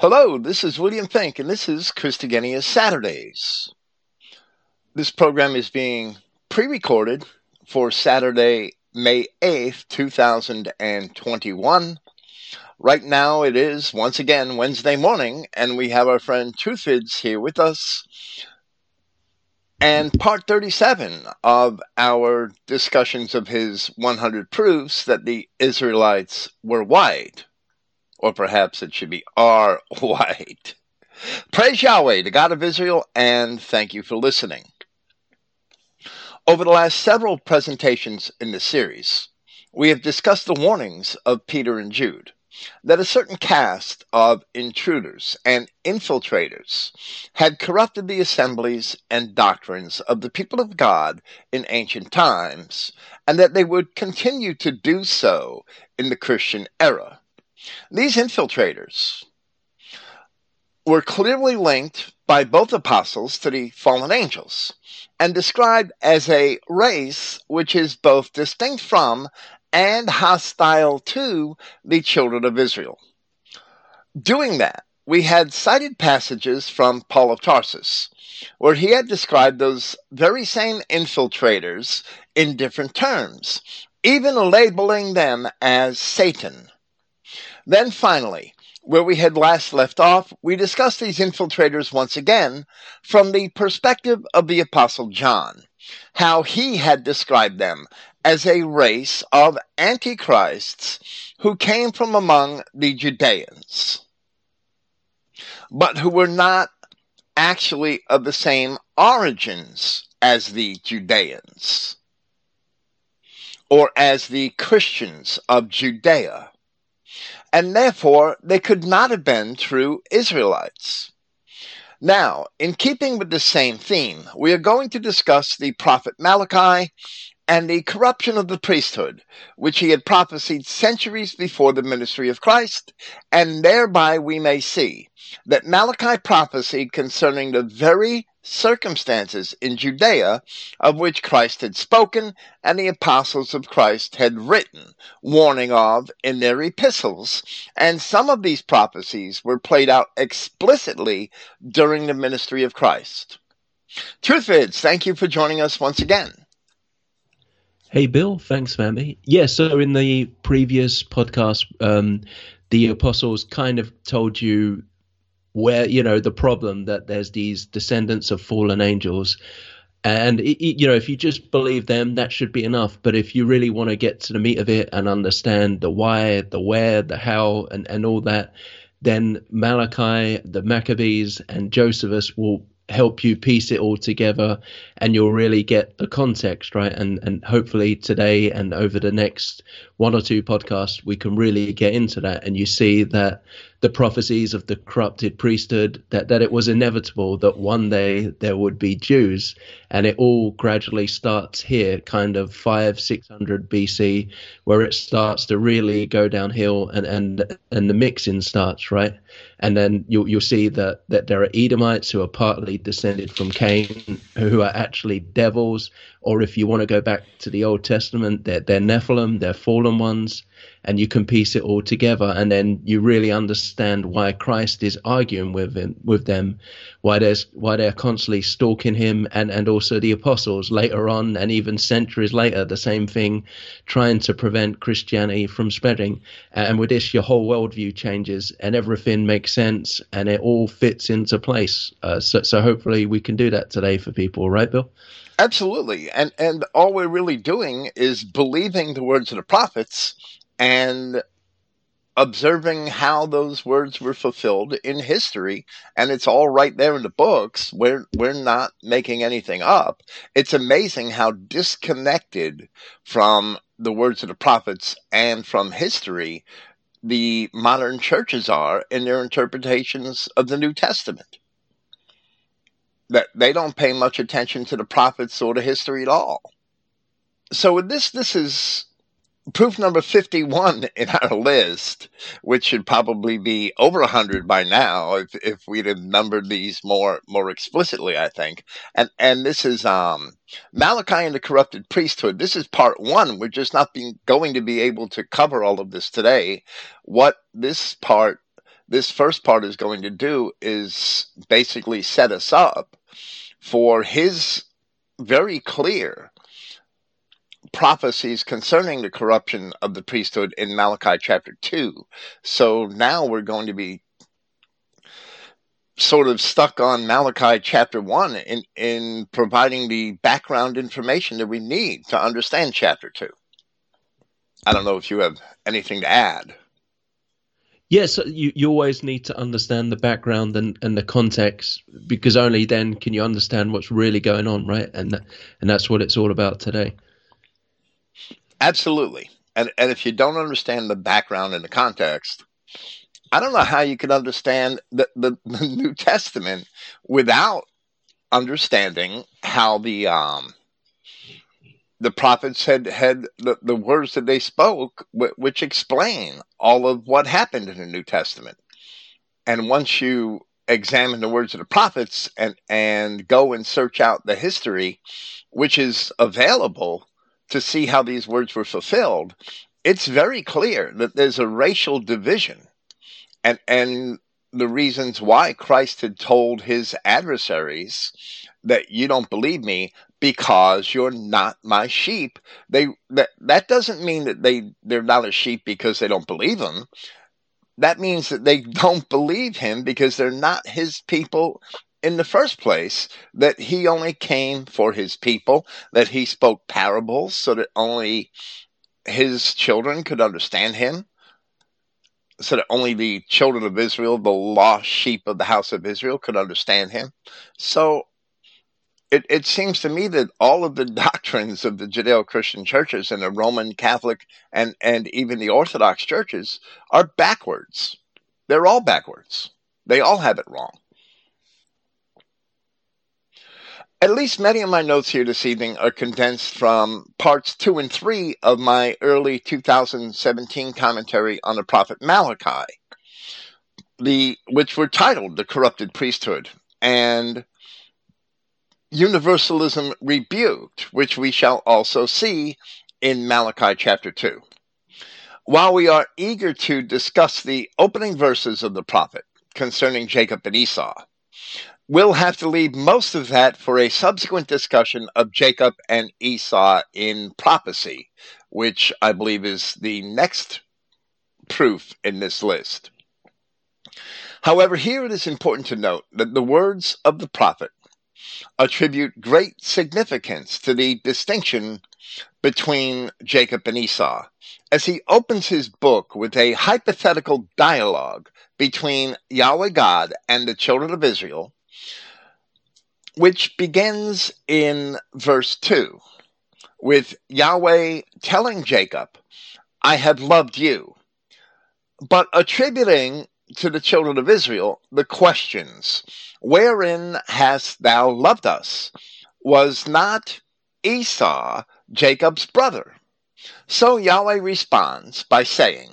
Hello, this is William Finck, and this is Christogenea Saturdays. This program is being pre recorded for Saturday, May 8th, 2021. Right now, it is once again Wednesday morning, and we have our friend Truthvids here with us. And part 37 of our discussions of his 100 proofs that the Israelites were white or perhaps it should be R white. Praise Yahweh, the God of Israel, and thank you for listening. Over the last several presentations in this series, we have discussed the warnings of Peter and Jude that a certain caste of intruders and infiltrators had corrupted the assemblies and doctrines of the people of God in ancient times, and that they would continue to do so in the Christian era. These infiltrators were clearly linked by both apostles to the fallen angels and described as a race which is both distinct from and hostile to the children of Israel. Doing that, we had cited passages from Paul of Tarsus, where he had described those very same infiltrators in different terms, even labeling them as Satan. Then finally, where we had last left off, we discussed these infiltrators once again from the perspective of the Apostle John, how he had described them as a race of antichrists who came from among the Judeans, but who were not actually of the same origins as the Judeans or as the Christians of Judea and therefore they could not have been true Israelites. Now, in keeping with the same theme, we are going to discuss the prophet Malachi and the corruption of the priesthood, which he had prophesied centuries before the ministry of Christ, and thereby we may see that Malachi prophesied concerning the very circumstances in Judea of which Christ had spoken and the apostles of Christ had written, warning of in their epistles. And some of these prophecies were played out explicitly during the ministry of Christ. Truthvids, thank you for joining us once again. Hey, Bill. Thanks, Mammy. Yeah, so in the previous podcast, um, the apostles kind of told you where you know the problem that there's these descendants of fallen angels. And it, it, you know if you just believe them that should be enough. But if you really want to get to the meat of it and understand the why the where the how and, and all that then malachi the maccabees and josephus will help you piece it all together and you'll really get the context right? And and hopefully today and over the next one or two podcasts we can really get into that and you see that the prophecies of the corrupted priesthood that, that it was inevitable that one day there would be Jews. And it all gradually starts here kind of 5 600 BC where it starts to really go downhill and and and the mixing starts right and then you'll you'll see that that there are Edomites who are partly descended from Cain who are actually devils. Or if you want to go back to the Old Testament they're, they're Nephilim they're fallen ones and you can piece it all together and then you really understand why Christ is arguing with him with them why there's why they're constantly stalking him and and also the apostles later on and even centuries later the same thing trying to prevent Christianity from spreading. And with this your whole worldview changes and everything makes sense and it all fits into place. Uh, so so hopefully we can do that today for people right Bill? Absolutely. And and all we're really doing is believing the words of the prophets and observing how those words were fulfilled in history and it's all right there in the books we're we're not making anything up. It's amazing how disconnected from the words of the prophets and from history the modern churches are in their interpretations of the new testament. That they don't pay much attention to the prophets or the history at all. So with this this is proof number 51 in our list, which should probably be over 100 by now if, if we'd have numbered these more more explicitly, I think. And and this is um, Malachi and the corrupted priesthood. This is part one. We're just not being, going to be able to cover all of this today. What this part this first part is going to do is basically set us up for his very clear prophecies concerning the corruption of the priesthood in Malachi chapter 2. So now we're going to be sort of stuck on Malachi chapter 1 in, in providing the background information that we need to understand chapter 2. I don't know if you have anything to add. Yes, you, you always need to understand the background and, and the context because only then can you understand what's really going on, right? And and that's what it's all about today. Absolutely. And and if you don't understand the background and the context, I don't know how you can understand the, the, the New Testament without understanding how the um the prophets had had the, the words that they spoke which explain all of what happened in the new testament and once you examine the words of the prophets and and go and search out the history which is available to see how these words were fulfilled it's very clear that there's a racial division and and the reasons why Christ had told his adversaries that you don't believe me because you're not my sheep. They that that doesn't mean that they they're not a sheep because they don't believe him. That means that they don't believe him because they're not his people in the first place, that he only came for his people, that he spoke parables so that only his children could understand him, so that only the children of Israel, the lost sheep of the house of Israel, could understand him. So it, it seems to me that all of the doctrines of the Judeo Christian churches and the Roman Catholic and, and even the Orthodox churches are backwards. They're all backwards. They all have it wrong. At least many of my notes here this evening are condensed from parts two and three of my early 2017 commentary on the prophet Malachi, the which were titled "The Corrupted Priesthood" and universalism rebuked, which we shall also see in Malachi chapter 2. While we are eager to discuss the opening verses of the prophet concerning Jacob and Esau, we'll have to leave most of that for a subsequent discussion of Jacob and Esau in prophecy, which I believe is the next proof in this list. However, here it is important to note that the words of the prophet attribute great significance to the distinction between Jacob and Esau, as he opens his book with a hypothetical dialogue between Yahweh God and the children of Israel, which begins in verse 2 with Yahweh telling Jacob, I have loved you, but attributing to the children of Israel the questions Wherein hast thou loved us? Was not Esau Jacob's brother? So Yahweh responds by saying,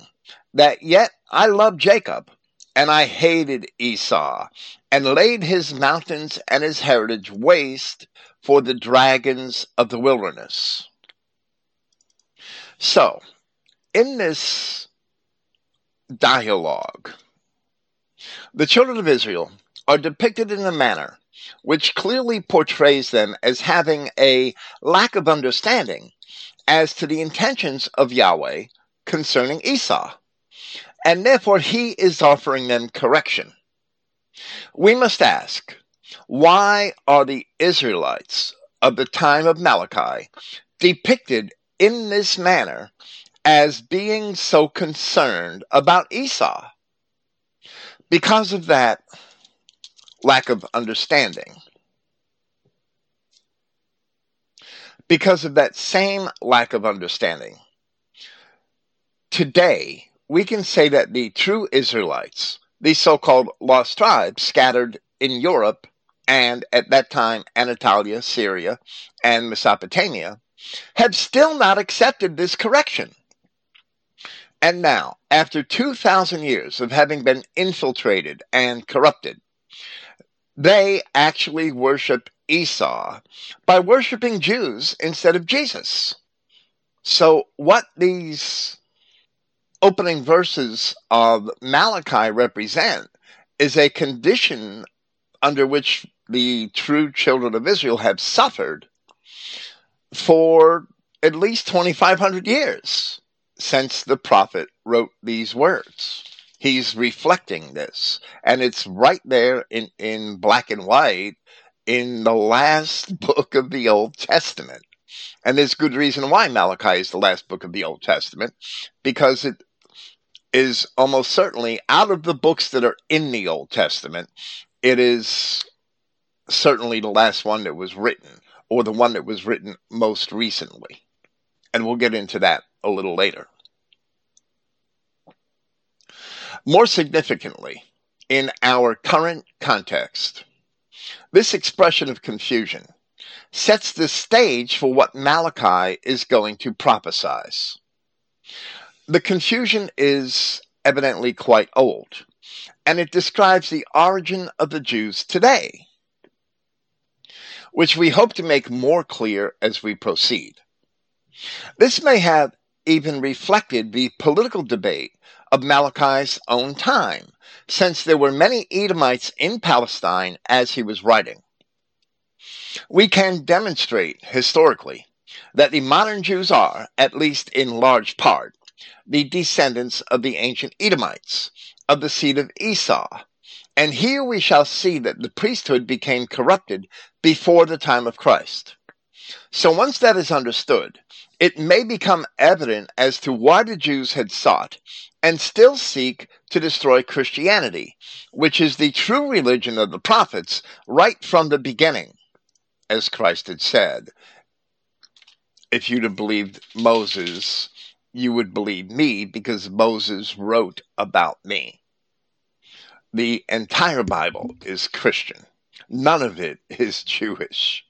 That yet I loved Jacob, and I hated Esau, and laid his mountains and his heritage waste for the dragons of the wilderness. So, in this dialogue, the children of Israel are depicted in a manner which clearly portrays them as having a lack of understanding as to the intentions of Yahweh concerning Esau, and therefore he is offering them correction. We must ask, why are the Israelites of the time of Malachi depicted in this manner as being so concerned about Esau? Because of that, lack of understanding. Because of that same lack of understanding, today we can say that the true Israelites, these so called lost tribes scattered in Europe and at that time Anatolia, Syria, and Mesopotamia, have still not accepted this correction. And now, after 2,000 years of having been infiltrated and corrupted, they actually worship Esau by worshiping Jews instead of Jesus. So, what these opening verses of Malachi represent is a condition under which the true children of Israel have suffered for at least 2,500 years since the prophet wrote these words. He's reflecting this, and it's right there in, in black and white in the last book of the Old Testament. And there's good reason why Malachi is the last book of the Old Testament, because it is almost certainly out of the books that are in the Old Testament, it is certainly the last one that was written, or the one that was written most recently. And we'll get into that a little later. More significantly, in our current context, this expression of confusion sets the stage for what Malachi is going to prophesize. The confusion is evidently quite old, and it describes the origin of the Jews today, which we hope to make more clear as we proceed. This may have even reflected the political debate of Malachi's own time, since there were many Edomites in Palestine as he was writing. We can demonstrate historically that the modern Jews are, at least in large part, the descendants of the ancient Edomites, of the seed of Esau. And here we shall see that the priesthood became corrupted before the time of Christ. So once that is understood, it may become evident as to why the Jews had sought and still seek to destroy Christianity, which is the true religion of the prophets right from the beginning, as Christ had said. If you'd have believed Moses, you would believe me because Moses wrote about me. The entire Bible is Christian. None of it is Jewish.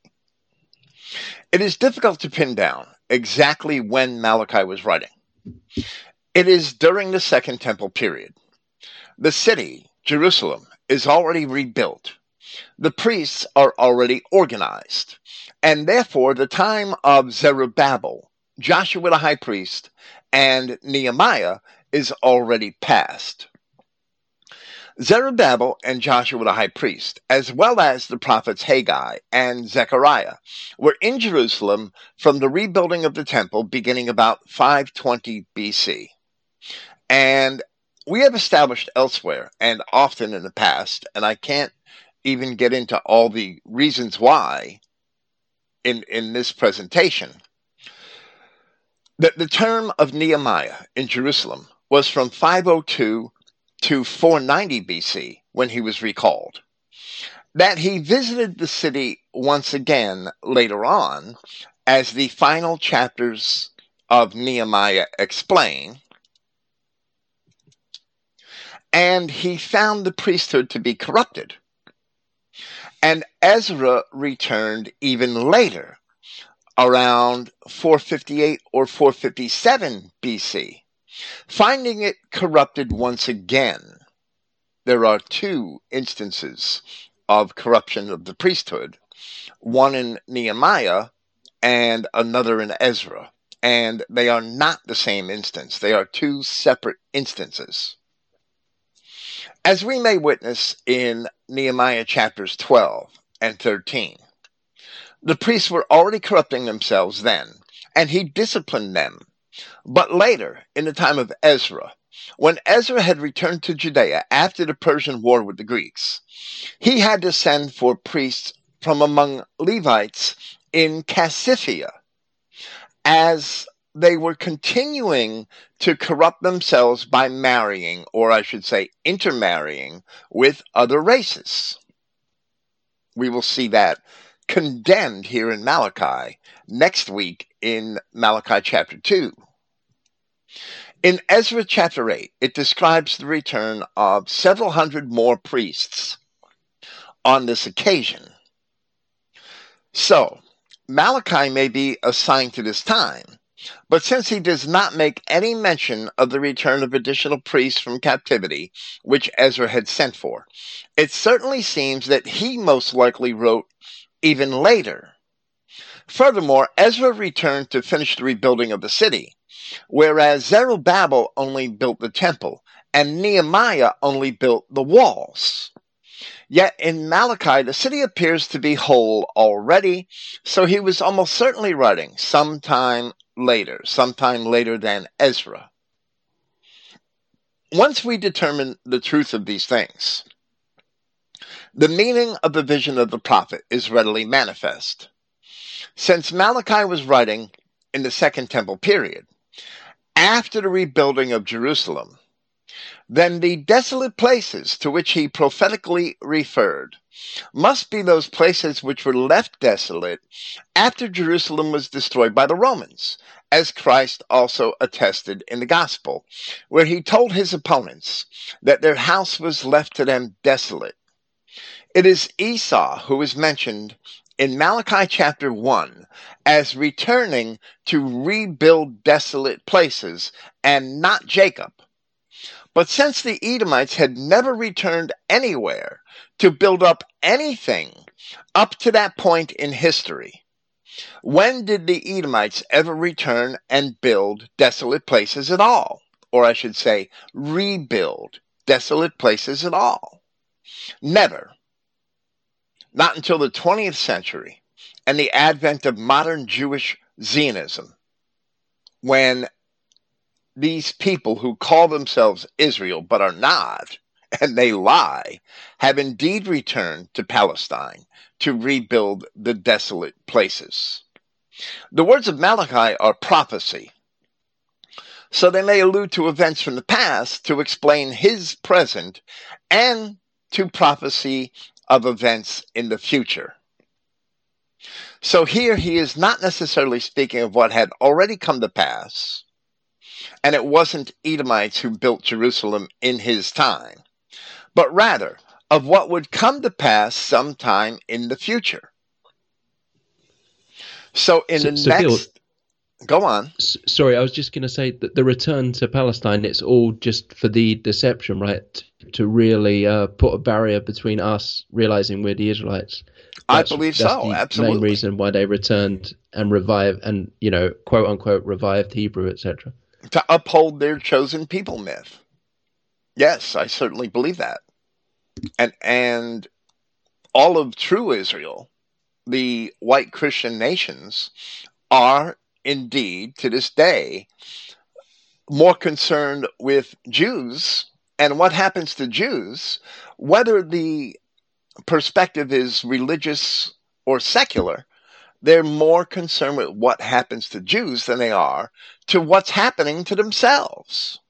It is difficult to pin down exactly when Malachi was writing. It is during the Second Temple period. The city, Jerusalem, is already rebuilt. The priests are already organized. And therefore, the time of Zerubbabel, Joshua the high priest, and Nehemiah is already past. Zerubbabel and Joshua the high priest, as well as the prophets Haggai and Zechariah, were in Jerusalem from the rebuilding of the temple beginning about 520 BC. And we have established elsewhere and often in the past, and I can't even get into all the reasons why in, in this presentation, that the term of Nehemiah in Jerusalem was from 502 to 490 BC when he was recalled. That he visited the city once again later on, as the final chapters of Nehemiah explain, and he found the priesthood to be corrupted. And Ezra returned even later, around 458 or 457 BC, Finding it corrupted once again, there are two instances of corruption of the priesthood one in Nehemiah and another in Ezra. And they are not the same instance, they are two separate instances. As we may witness in Nehemiah chapters 12 and 13, the priests were already corrupting themselves then, and he disciplined them but later, in the time of Ezra, when Ezra had returned to Judea after the Persian war with the Greeks, he had to send for priests from among Levites in Casiphia, as they were continuing to corrupt themselves by marrying, or I should say, intermarrying with other races. We will see that condemned here in Malachi next week in Malachi chapter 2. In Ezra chapter 8, it describes the return of several hundred more priests on this occasion. So, Malachi may be assigned to this time, but since he does not make any mention of the return of additional priests from captivity, which Ezra had sent for, it certainly seems that he most likely wrote even later. Furthermore, Ezra returned to finish the rebuilding of the city, whereas Zerubbabel only built the temple and Nehemiah only built the walls. Yet in Malachi, the city appears to be whole already, so he was almost certainly writing sometime later, sometime later than Ezra. Once we determine the truth of these things, the meaning of the vision of the prophet is readily manifest. Since Malachi was writing in the Second Temple period, after the rebuilding of Jerusalem, then the desolate places to which he prophetically referred must be those places which were left desolate after Jerusalem was destroyed by the Romans, as Christ also attested in the Gospel, where he told his opponents that their house was left to them desolate. It is Esau who is mentioned in Malachi chapter 1 as returning to rebuild desolate places and not Jacob but since the Edomites had never returned anywhere to build up anything up to that point in history, when did the Edomites ever return and build desolate places at all? Or I should say, rebuild desolate places at all? Never. Not until the 20th century and the advent of modern Jewish Zionism, when these people who call themselves Israel but are not, and they lie, have indeed returned to Palestine to rebuild the desolate places. The words of Malachi are prophecy, so they may allude to events from the past to explain his present and to prophecy of events in the future. So here he is not necessarily speaking of what had already come to pass, and it wasn't Edomites who built Jerusalem in his time, but rather of what would come to pass sometime in the future. So in so, the so next. Go on. Sorry, I was just going to say that the return to Palestine, it's all just for the deception, right? To really uh, put a barrier between us realizing we're the Israelites. That's, I believe so. Absolutely. The main reason why they returned and revived and you know quote unquote revived Hebrew, etc to uphold their chosen people myth. Yes, I certainly believe that. And and all of true Israel, the white Christian nations, are indeed to this day more concerned with Jews and what happens to Jews, whether the perspective is religious or secular, they're more concerned with what happens to Jews than they are to what's happening to themselves.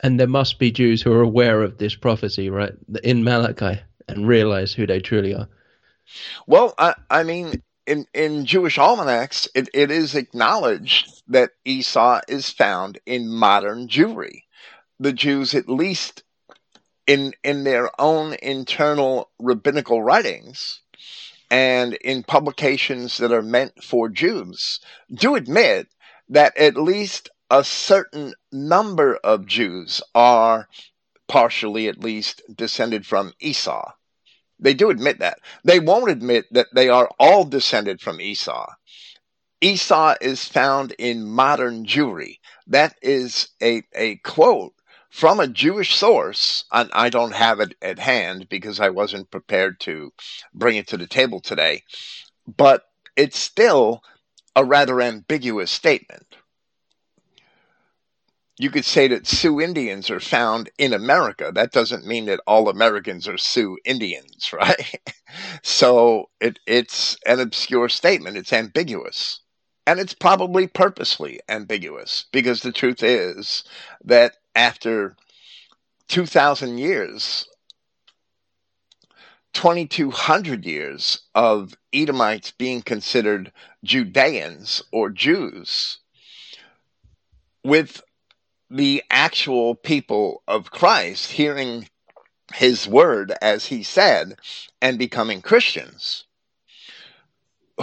And there must be Jews who are aware of this prophecy, right, in Malachi, and realize who they truly are. Well, I, I mean, in, in Jewish almanacs, it, it is acknowledged that Esau is found in modern Jewry. The Jews, at least in in their own internal rabbinical writings, and in publications that are meant for Jews do admit that at least a certain number of Jews are partially at least descended from Esau. They do admit that. They won't admit that they are all descended from Esau. Esau is found in modern Jewry. That is a, a quote from a Jewish source, and I don't have it at hand because I wasn't prepared to bring it to the table today, but it's still a rather ambiguous statement. You could say that Sioux Indians are found in America. That doesn't mean that all Americans are Sioux Indians, right? so it, it's an obscure statement. It's ambiguous. And it's probably purposely ambiguous because the truth is that after 2,000 years, 2,200 years of Edomites being considered Judeans or Jews, with the actual people of Christ hearing his word as he said and becoming Christians,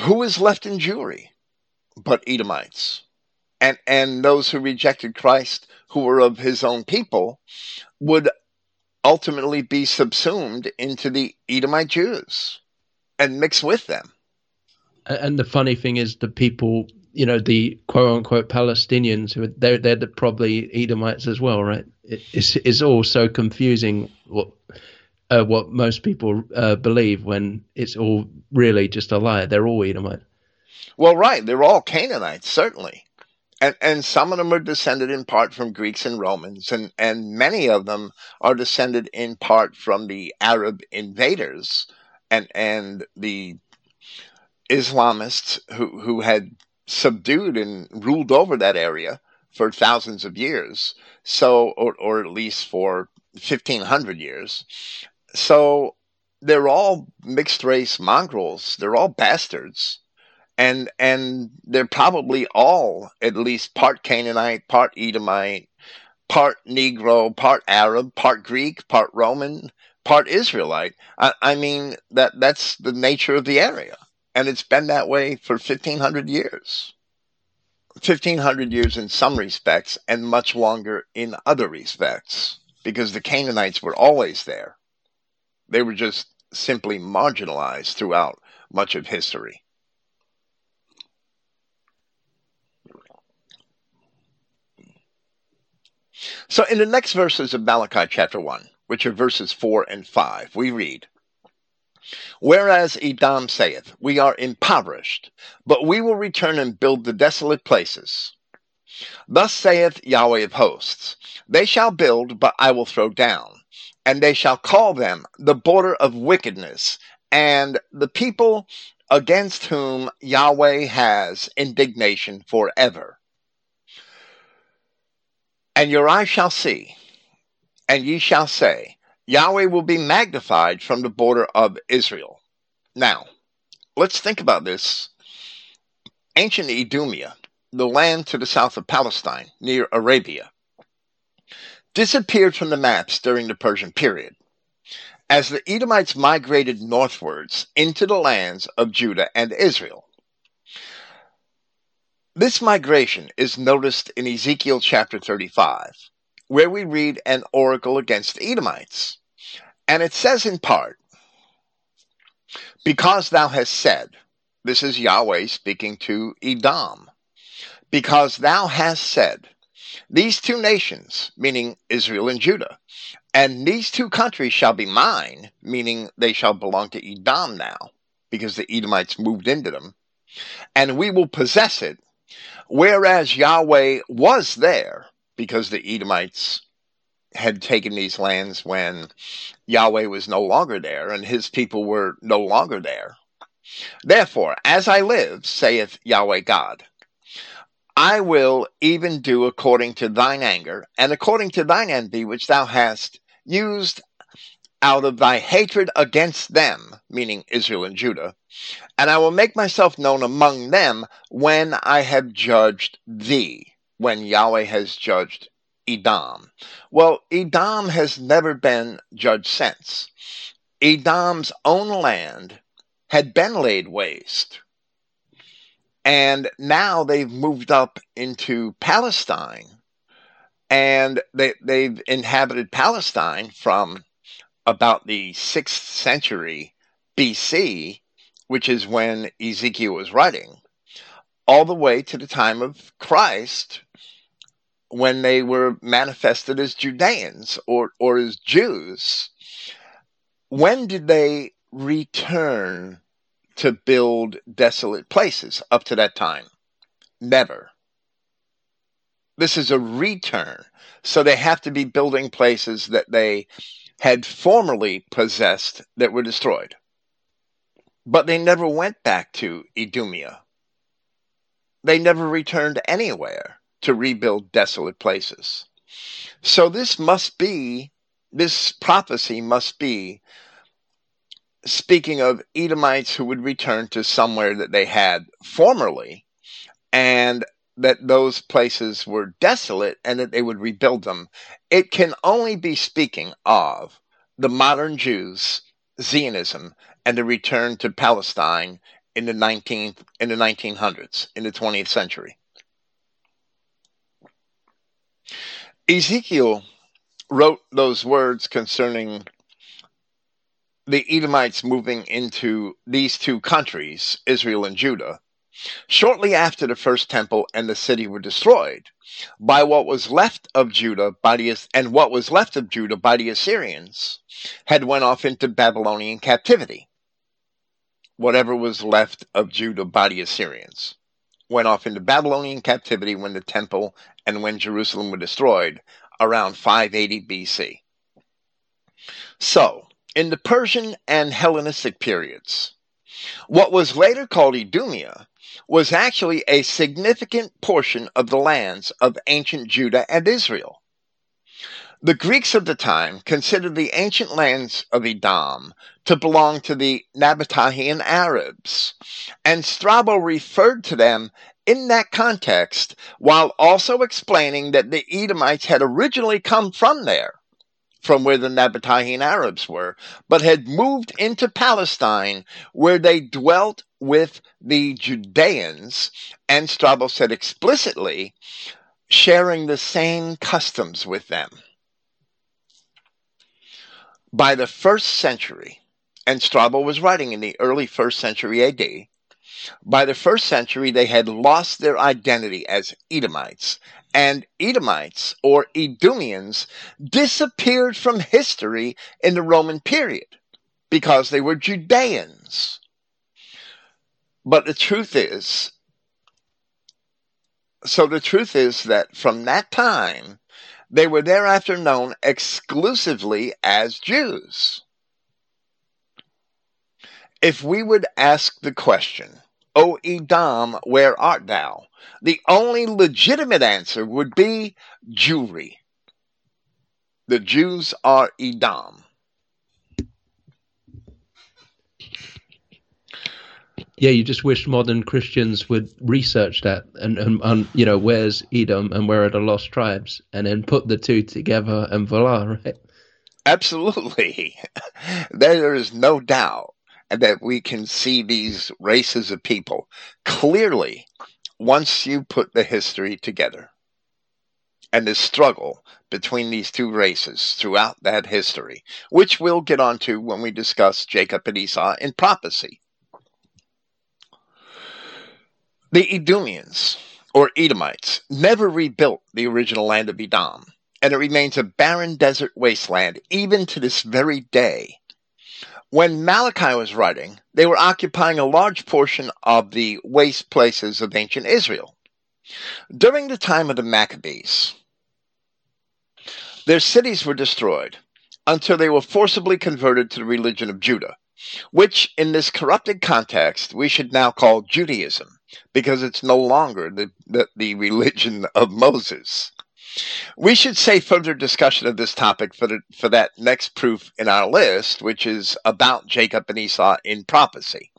who is left in Jewry but Edomites? And, and those who rejected Christ who were of his own people would ultimately be subsumed into the Edomite Jews and mix with them. And the funny thing is, the people you know the quote unquote Palestinians who they're they're the, probably Edomites as well, right? It, it's it's all so confusing what uh, what most people uh, believe when it's all really just a lie. They're all Edomite. Well, right, they're all Canaanites, certainly. And, and some of them are descended in part from Greeks and Romans, and, and many of them are descended in part from the Arab invaders and, and the Islamists who, who had subdued and ruled over that area for thousands of years. So, or, or at least for 1500 years. So they're all mixed race mongrels. They're all bastards. And, and they're probably all at least part Canaanite, part Edomite, part Negro, part Arab, part Greek, part Roman, part Israelite. I, I mean, that, that's the nature of the area and it's been that way for 1500 years. 1500 years in some respects and much longer in other respects because the canaanites were always there. They were just simply marginalized throughout much of history. So in the next verses of malachi chapter 1 which are verses 4 and 5 we read Whereas Edom saith, We are impoverished, but we will return and build the desolate places. Thus saith Yahweh of hosts, They shall build, but I will throw down, and they shall call them the border of wickedness, and the people against whom Yahweh has indignation forever. And your eyes shall see, and ye shall say, Yahweh will be magnified from the border of Israel. Now, let's think about this. Ancient Idumea, the land to the south of Palestine, near Arabia, disappeared from the maps during the Persian period. As the Edomites migrated northwards into the lands of Judah and Israel. This migration is noticed in Ezekiel chapter 35, where we read an oracle against the Edomites. And it says in part, Because thou hast said, this is Yahweh speaking to Edom, because thou hast said, these two nations, meaning Israel and Judah, and these two countries shall be mine, meaning they shall belong to Edom now, because the Edomites moved into them, and we will possess it, whereas Yahweh was there, because the Edomites had taken these lands when Yahweh was no longer there and his people were no longer there. Therefore, as I live, saith Yahweh God, I will even do according to thine anger and according to thine envy which thou hast used out of thy hatred against them, meaning Israel and Judah, and I will make myself known among them when I have judged thee, when Yahweh has judged Edom. Well, Edom has never been judged since. Edom's own land had been laid waste. And now they've moved up into Palestine. And they, they've inhabited Palestine from about the 6th century BC, which is when Ezekiel was writing, all the way to the time of Christ, when they were manifested as Judeans or, or as Jews. When did they return to build desolate places up to that time? Never. This is a return. So they have to be building places that they had formerly possessed that were destroyed. But they never went back to Idumea. They never returned anywhere to rebuild desolate places. So this must be, this prophecy must be speaking of Edomites who would return to somewhere that they had formerly, and that those places were desolate and that they would rebuild them. It can only be speaking of the modern Jews, Zionism, and the return to Palestine in the 19th in the 1900s in the 20th century. Ezekiel wrote those words concerning the Edomites moving into these two countries, Israel and Judah, shortly after the first temple and the city were destroyed by what was left of Judah by the and what was left of Judah by the Assyrians had went off into Babylonian captivity. Whatever was left of Judah by the Assyrians went off into Babylonian captivity when the temple and when Jerusalem were destroyed around 580 BC. So, in the Persian and Hellenistic periods, what was later called Idumea was actually a significant portion of the lands of ancient Judah and Israel. The Greeks of the time considered the ancient lands of Edom to belong to the Nabatean Arabs, and Strabo referred to them in that context while also explaining that the Edomites had originally come from there from where the Nabatean Arabs were, but had moved into Palestine where they dwelt with the Judeans, and Strabo said explicitly, sharing the same customs with them. By the first century, and Strabo was writing in the early first century AD, by the first century they had lost their identity as Edomites and Edomites or Edomians disappeared from history in the Roman period because they were Judeans. But the truth is, so the truth is that from that time, they were thereafter known exclusively as Jews. If we would ask the question, O Edom, where art thou? The only legitimate answer would be Jewry. The Jews are Edom. Yeah, you just wish modern Christians would research that and, and, and, you know, where's Edom and where are the lost tribes, and then put the two together and voila, right? Absolutely. there is no doubt that we can see these races of people clearly once you put the history together and the struggle between these two races throughout that history, which we'll get onto when we discuss Jacob and Esau in prophecy. The Edomians, or Edomites, never rebuilt the original land of Edom, and it remains a barren desert wasteland even to this very day. When Malachi was writing, they were occupying a large portion of the waste places of ancient Israel. During the time of the Maccabees, their cities were destroyed until they were forcibly converted to the religion of Judah, which in this corrupted context we should now call Judaism, because it's no longer the, the, the religion of Moses. We should say further discussion of this topic for, the, for that next proof in our list, which is about Jacob and Esau in prophecy.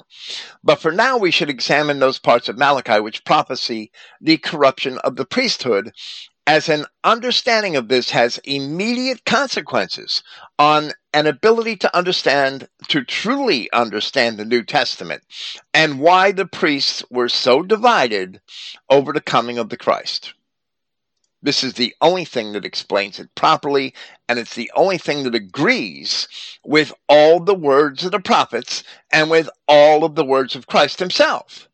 But for now, we should examine those parts of Malachi which prophesy the corruption of the priesthood, as an understanding of this has immediate consequences on an ability to understand, to truly understand the New Testament, and why the priests were so divided over the coming of the Christ. This is the only thing that explains it properly, and it's the only thing that agrees with all the words of the prophets and with all of the words of Christ himself,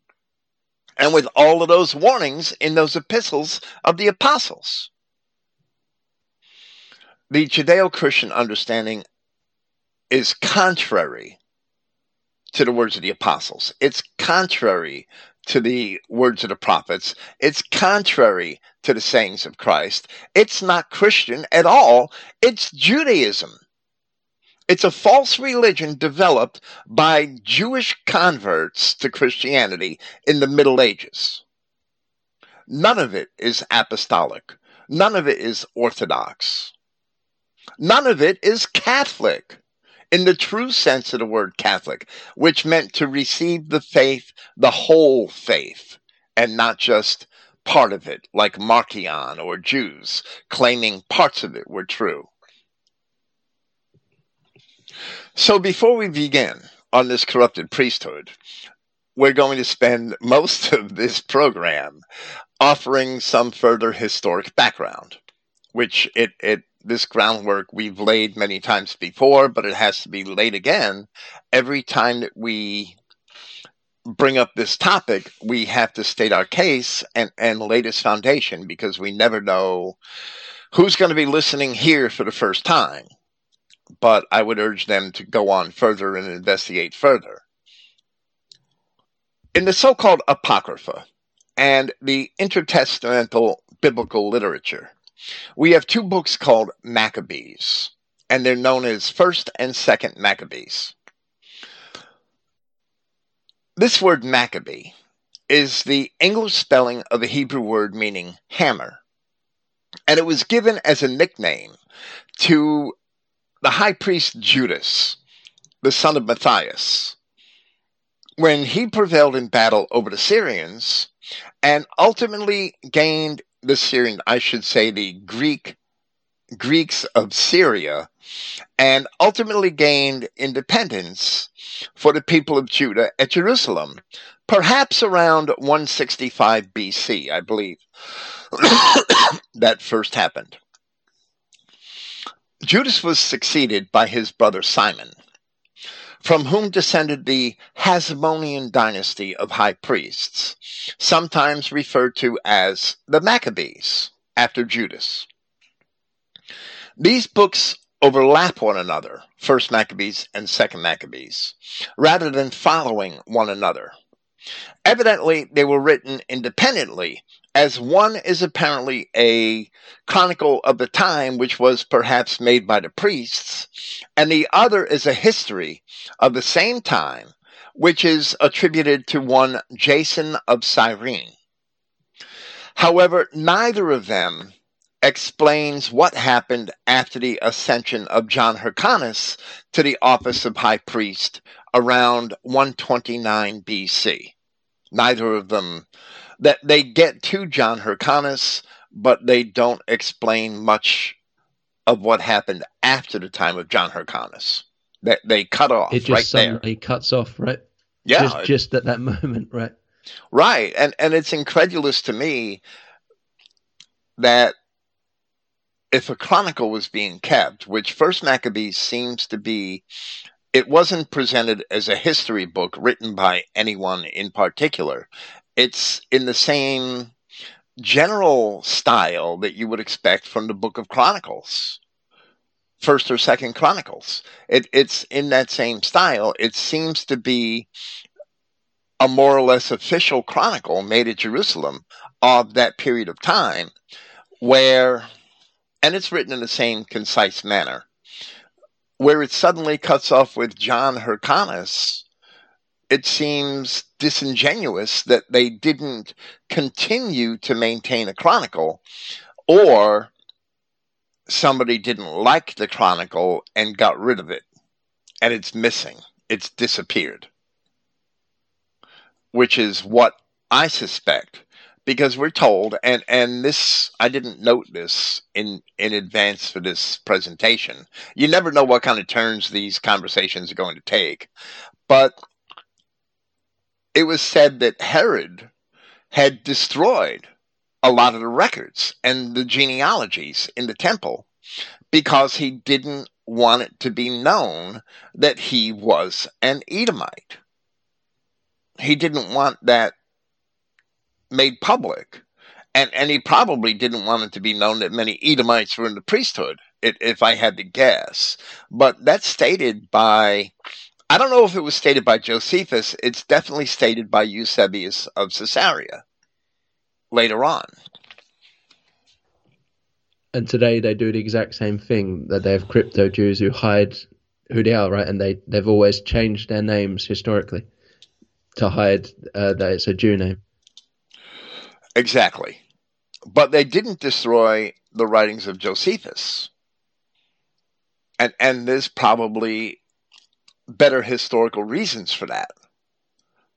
and with all of those warnings in those epistles of the apostles. The Judeo Christian understanding is contrary to the words of the apostles. It's contrary to the words of the prophets. It's contrary to the sayings of Christ. It's not Christian at all. It's Judaism. It's a false religion developed by Jewish converts to Christianity in the Middle Ages. None of it is apostolic. None of it is orthodox. None of it is Catholic in the true sense of the word Catholic, which meant to receive the faith, the whole faith, and not just part of it, like Marcion or Jews, claiming parts of it were true. So before we begin on this corrupted priesthood, we're going to spend most of this program offering some further historic background, which it, it this groundwork we've laid many times before, but it has to be laid again every time that we bring up this topic, we have to state our case and, and lay this foundation because we never know who's going to be listening here for the first time. But I would urge them to go on further and investigate further. In the so called Apocrypha and the intertestamental biblical literature, we have two books called Maccabees, and they're known as 1st and 2nd Maccabees. This word Maccabee is the English spelling of a Hebrew word meaning hammer, and it was given as a nickname to the high priest Judas, the son of Matthias, when he prevailed in battle over the Syrians and ultimately gained the Syrian, I should say, the Greek Greeks of Syria, and ultimately gained independence for the people of Judah at Jerusalem, perhaps around 165 BC, I believe that first happened. Judas was succeeded by his brother Simon, from whom descended the Hasmonean dynasty of high priests, sometimes referred to as the Maccabees, after Judas. These books overlap one another, First Maccabees and Second Maccabees, rather than following one another. Evidently, they were written independently, as one is apparently a chronicle of the time which was perhaps made by the priests, and the other is a history of the same time which is attributed to one Jason of Cyrene. However, neither of them explains what happened after the ascension of John Hyrcanus to the office of high priest around 129 BC. Neither of them that they get to John Hyrcanus, but they don't explain much of what happened after the time of John Hyrcanus. That they, they cut off it just right suddenly there. cuts off, right? Yeah, Just, just at that moment, right? right. And and it's incredulous to me that if a chronicle was being kept, which First Maccabees seems to be, it wasn't presented as a history book written by anyone in particular. It's in the same general style that you would expect from the Book of Chronicles, First or Second Chronicles. It, it's in that same style. It seems to be a more or less official chronicle made at Jerusalem of that period of time where and it's written in the same concise manner. Where it suddenly cuts off with John Hyrcanus, it seems disingenuous that they didn't continue to maintain a chronicle, or somebody didn't like the chronicle and got rid of it, and it's missing. It's disappeared. Which is what I suspect because we're told and and this I didn't note this in in advance for this presentation. You never know what kind of turns these conversations are going to take. But it was said that Herod had destroyed a lot of the records and the genealogies in the temple because he didn't want it to be known that he was an Edomite. He didn't want that made public. And, and he probably didn't want it to be known that many Edomites were in the priesthood, if I had to guess. But that's stated by, I don't know if it was stated by Josephus, it's definitely stated by Eusebius of Caesarea later on. And today they do the exact same thing that they have crypto Jews who hide who they are, right? And they, they've always changed their names historically to hide uh, that it's a Jew name. Exactly. But they didn't destroy the writings of Josephus. And and there's probably better historical reasons for that.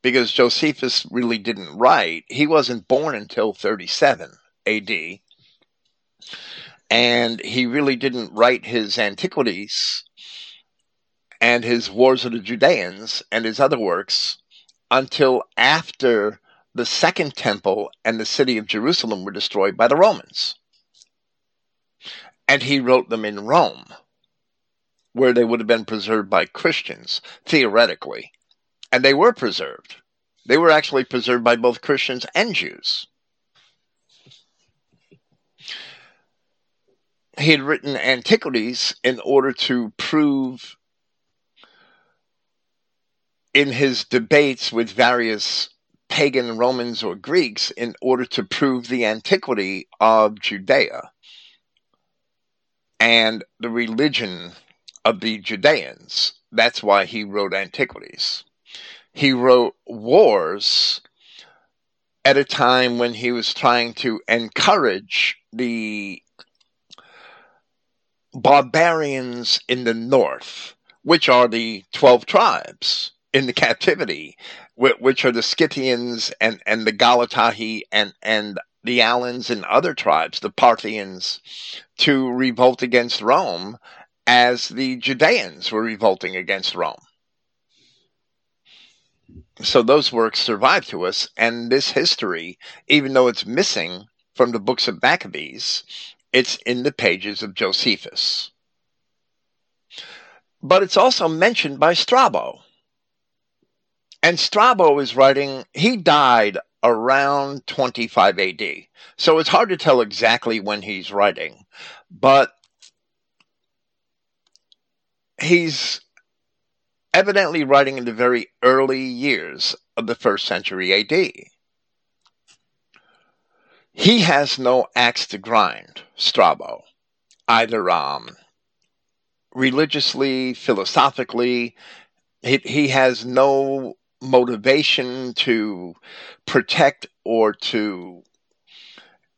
Because Josephus really didn't write. He wasn't born until 37 AD. And he really didn't write his antiquities and his Wars of the Judeans and his other works until after the second temple and the city of Jerusalem were destroyed by the Romans. And he wrote them in Rome, where they would have been preserved by Christians, theoretically. And they were preserved. They were actually preserved by both Christians and Jews. He had written Antiquities in order to prove in his debates with various pagan Romans or Greeks in order to prove the antiquity of Judea and the religion of the Judeans. That's why he wrote Antiquities. He wrote Wars at a time when he was trying to encourage the barbarians in the north, which are the 12 tribes in the captivity, which are the Scythians and, and the Galatahi and, and the Alans and other tribes, the Parthians, to revolt against Rome as the Judeans were revolting against Rome. So those works survive to us, and this history, even though it's missing from the books of Maccabees, it's in the pages of Josephus. But it's also mentioned by Strabo. And Strabo is writing, he died around 25 AD. So it's hard to tell exactly when he's writing, but he's evidently writing in the very early years of the first century AD. He has no axe to grind, Strabo, either um, religiously, philosophically. He, he has no motivation to protect or to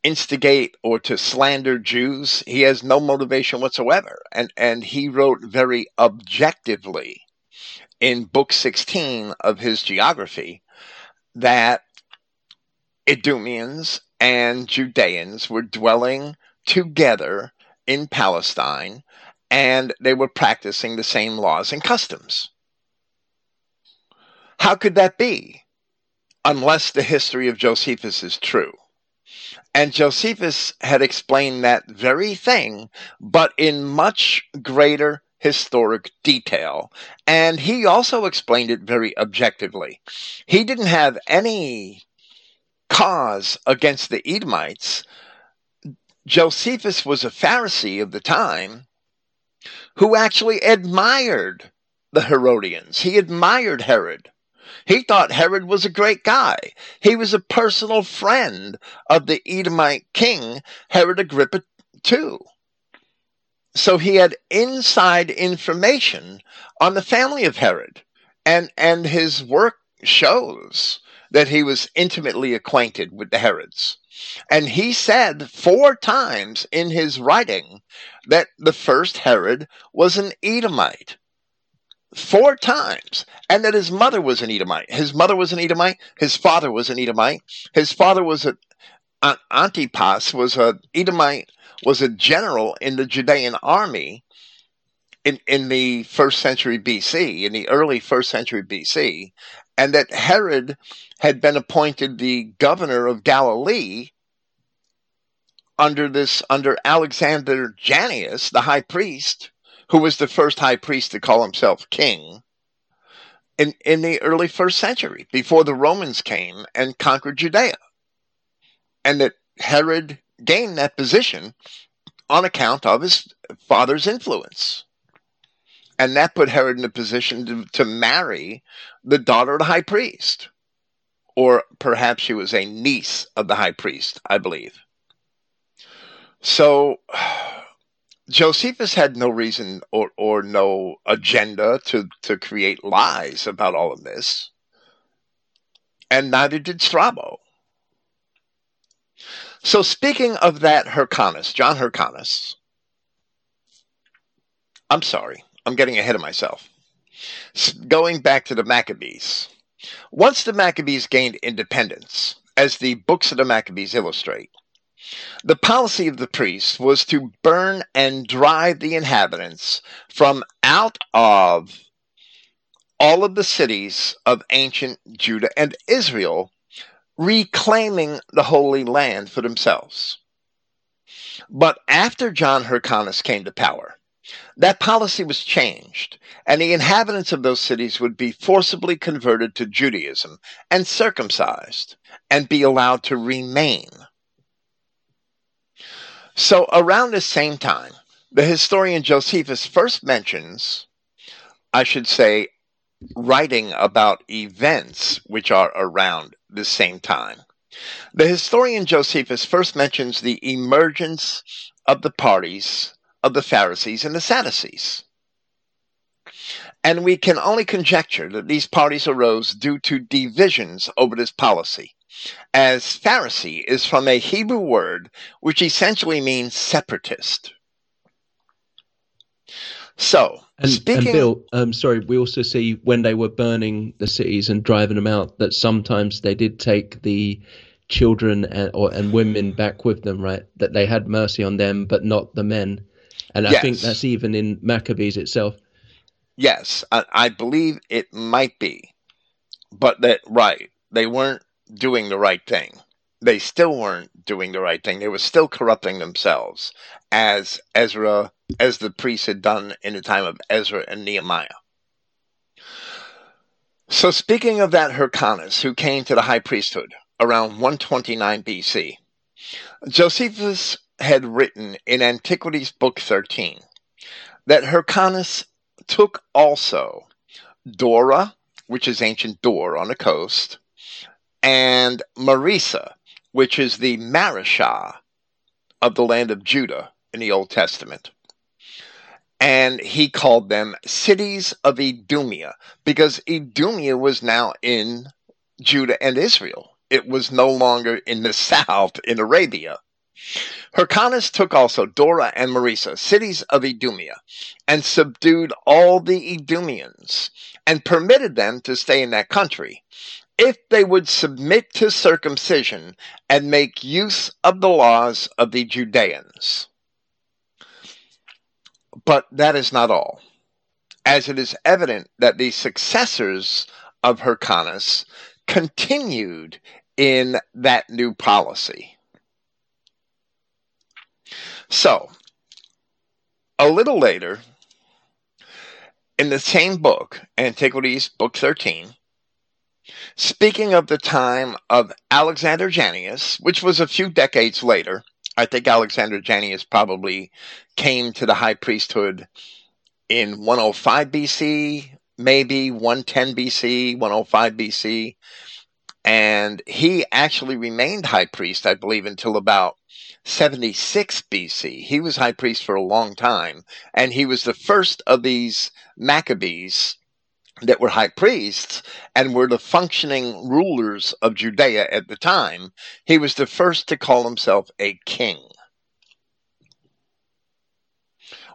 instigate or to slander Jews. He has no motivation whatsoever. And, and he wrote very objectively in book 16 of his geography that Idumeans and Judeans were dwelling together in Palestine and they were practicing the same laws and customs. How could that be? Unless the history of Josephus is true. And Josephus had explained that very thing, but in much greater historic detail. And he also explained it very objectively. He didn't have any cause against the Edomites. Josephus was a Pharisee of the time who actually admired the Herodians. He admired Herod. He thought Herod was a great guy. He was a personal friend of the Edomite king, Herod Agrippa II. So he had inside information on the family of Herod, and, and his work shows that he was intimately acquainted with the Herods. And he said four times in his writing that the first Herod was an Edomite four times, and that his mother was an Edomite. His mother was an Edomite. His father was an Edomite. His father was a Antipas was a Edomite, was a general in the Judean army in in the first century BC, in the early first century BC, and that Herod had been appointed the governor of Galilee under this under Alexander Jannaeus, the high priest, who was the first high priest to call himself king in, in the early first century, before the Romans came and conquered Judea. And that Herod gained that position on account of his father's influence. And that put Herod in a position to, to marry the daughter of the high priest. Or perhaps she was a niece of the high priest, I believe. So Josephus had no reason or, or no agenda to, to create lies about all of this, and neither did Strabo. So, speaking of that Hyrcanus, John Hyrcanus, I'm sorry, I'm getting ahead of myself. Going back to the Maccabees. Once the Maccabees gained independence, as the books of the Maccabees illustrate, the policy of the priests was to burn and drive the inhabitants from out of all of the cities of ancient Judah and Israel, reclaiming the Holy Land for themselves. But after John Hyrcanus came to power, that policy was changed, and the inhabitants of those cities would be forcibly converted to Judaism and circumcised and be allowed to remain. So, around the same time, the historian Josephus first mentions, I should say, writing about events which are around the same time. The historian Josephus first mentions the emergence of the parties of the Pharisees and the Sadducees. And we can only conjecture that these parties arose due to divisions over this policy, as Pharisee is from a Hebrew word which essentially means separatist. So, and, speaking, and Bill, um, sorry, we also see when they were burning the cities and driving them out that sometimes they did take the children and, or, and women back with them, right? That they had mercy on them, but not the men. And I think that's even in Maccabees itself. Yes, I, I believe it might be, but that right, they weren't doing the right thing. They still weren't doing the right thing. They were still corrupting themselves, as Ezra, as the priests had done in the time of Ezra and Nehemiah. So, speaking of that Hyrcanus who came to the high priesthood around 129 BC, Josephus had written in Antiquities Book 13 that Hyrcanus took also Dora, which is ancient Dor on the coast, and Marisa, which is the Mareshah of the land of Judah in the Old Testament. And he called them cities of Idumea because Idumea was now in Judah and Israel. It was no longer in the south in Arabia. Hyrcanus took also Dora and Marisa, cities of Idumea, and subdued all the Idumeans, and permitted them to stay in that country, if they would submit to circumcision and make use of the laws of the Judeans. But that is not all, as it is evident that the successors of Hyrcanus continued in that new policy. So, a little later, in the same book, Antiquities, Book 13, speaking of the time of Alexander Jannaeus, which was a few decades later, I think Alexander Jannaeus probably came to the high priesthood in 105 BC, maybe 110 BC, 105 BC. And he actually remained high priest, I believe, until about 76 BC. He was high priest for a long time, and he was the first of these Maccabees that were high priests and were the functioning rulers of Judea at the time. He was the first to call himself a king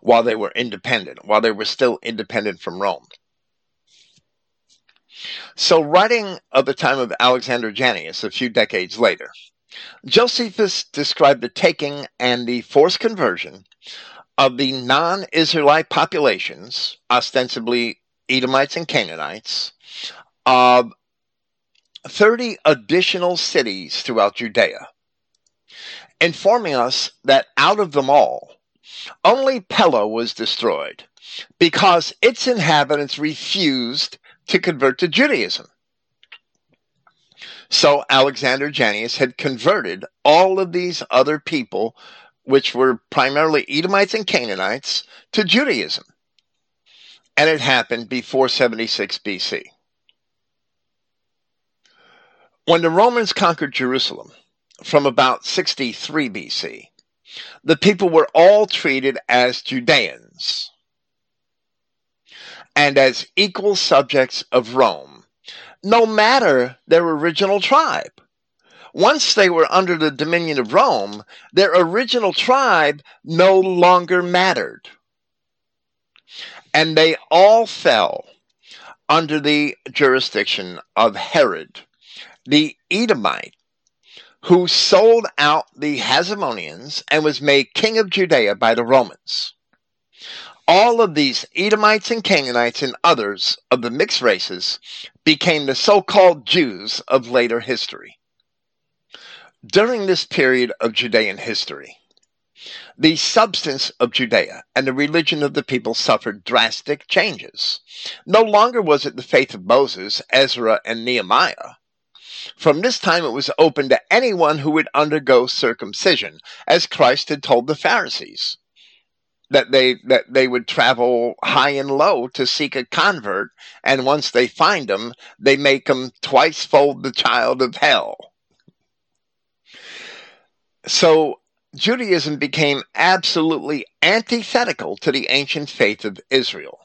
while they were independent, while they were still independent from Rome. So, writing of the time of Alexander Jannaeus a few decades later, Josephus described the taking and the forced conversion of the non Israelite populations, ostensibly Edomites and Canaanites, of 30 additional cities throughout Judea, informing us that out of them all, only Pella was destroyed because its inhabitants refused to convert to Judaism. So Alexander Jannaeus had converted all of these other people, which were primarily Edomites and Canaanites, to Judaism. And it happened before 76 BC. When the Romans conquered Jerusalem from about 63 BC, the people were all treated as Judeans and as equal subjects of Rome no matter their original tribe. Once they were under the dominion of Rome, their original tribe no longer mattered. And they all fell under the jurisdiction of Herod, the Edomite, who sold out the Hasmoneans and was made king of Judea by the Romans all of these Edomites and Canaanites and others of the mixed races became the so called Jews of later history. During this period of Judean history, the substance of Judea and the religion of the people suffered drastic changes. No longer was it the faith of Moses, Ezra, and Nehemiah. From this time it was open to anyone who would undergo circumcision, as Christ had told the Pharisees that they that they would travel high and low to seek a convert and once they find them they make them twice fold the child of hell so Judaism became absolutely antithetical to the ancient faith of Israel.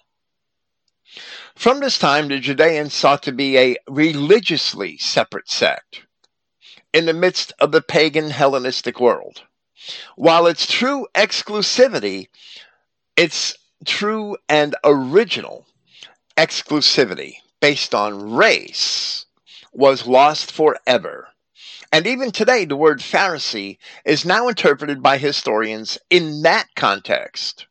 From this time, the Judeans sought to be a religiously separate sect in the midst of the pagan Hellenistic world. While its true exclusivity, its true and original exclusivity based on race was lost forever and even today, the word Pharisee is now interpreted by historians in that context.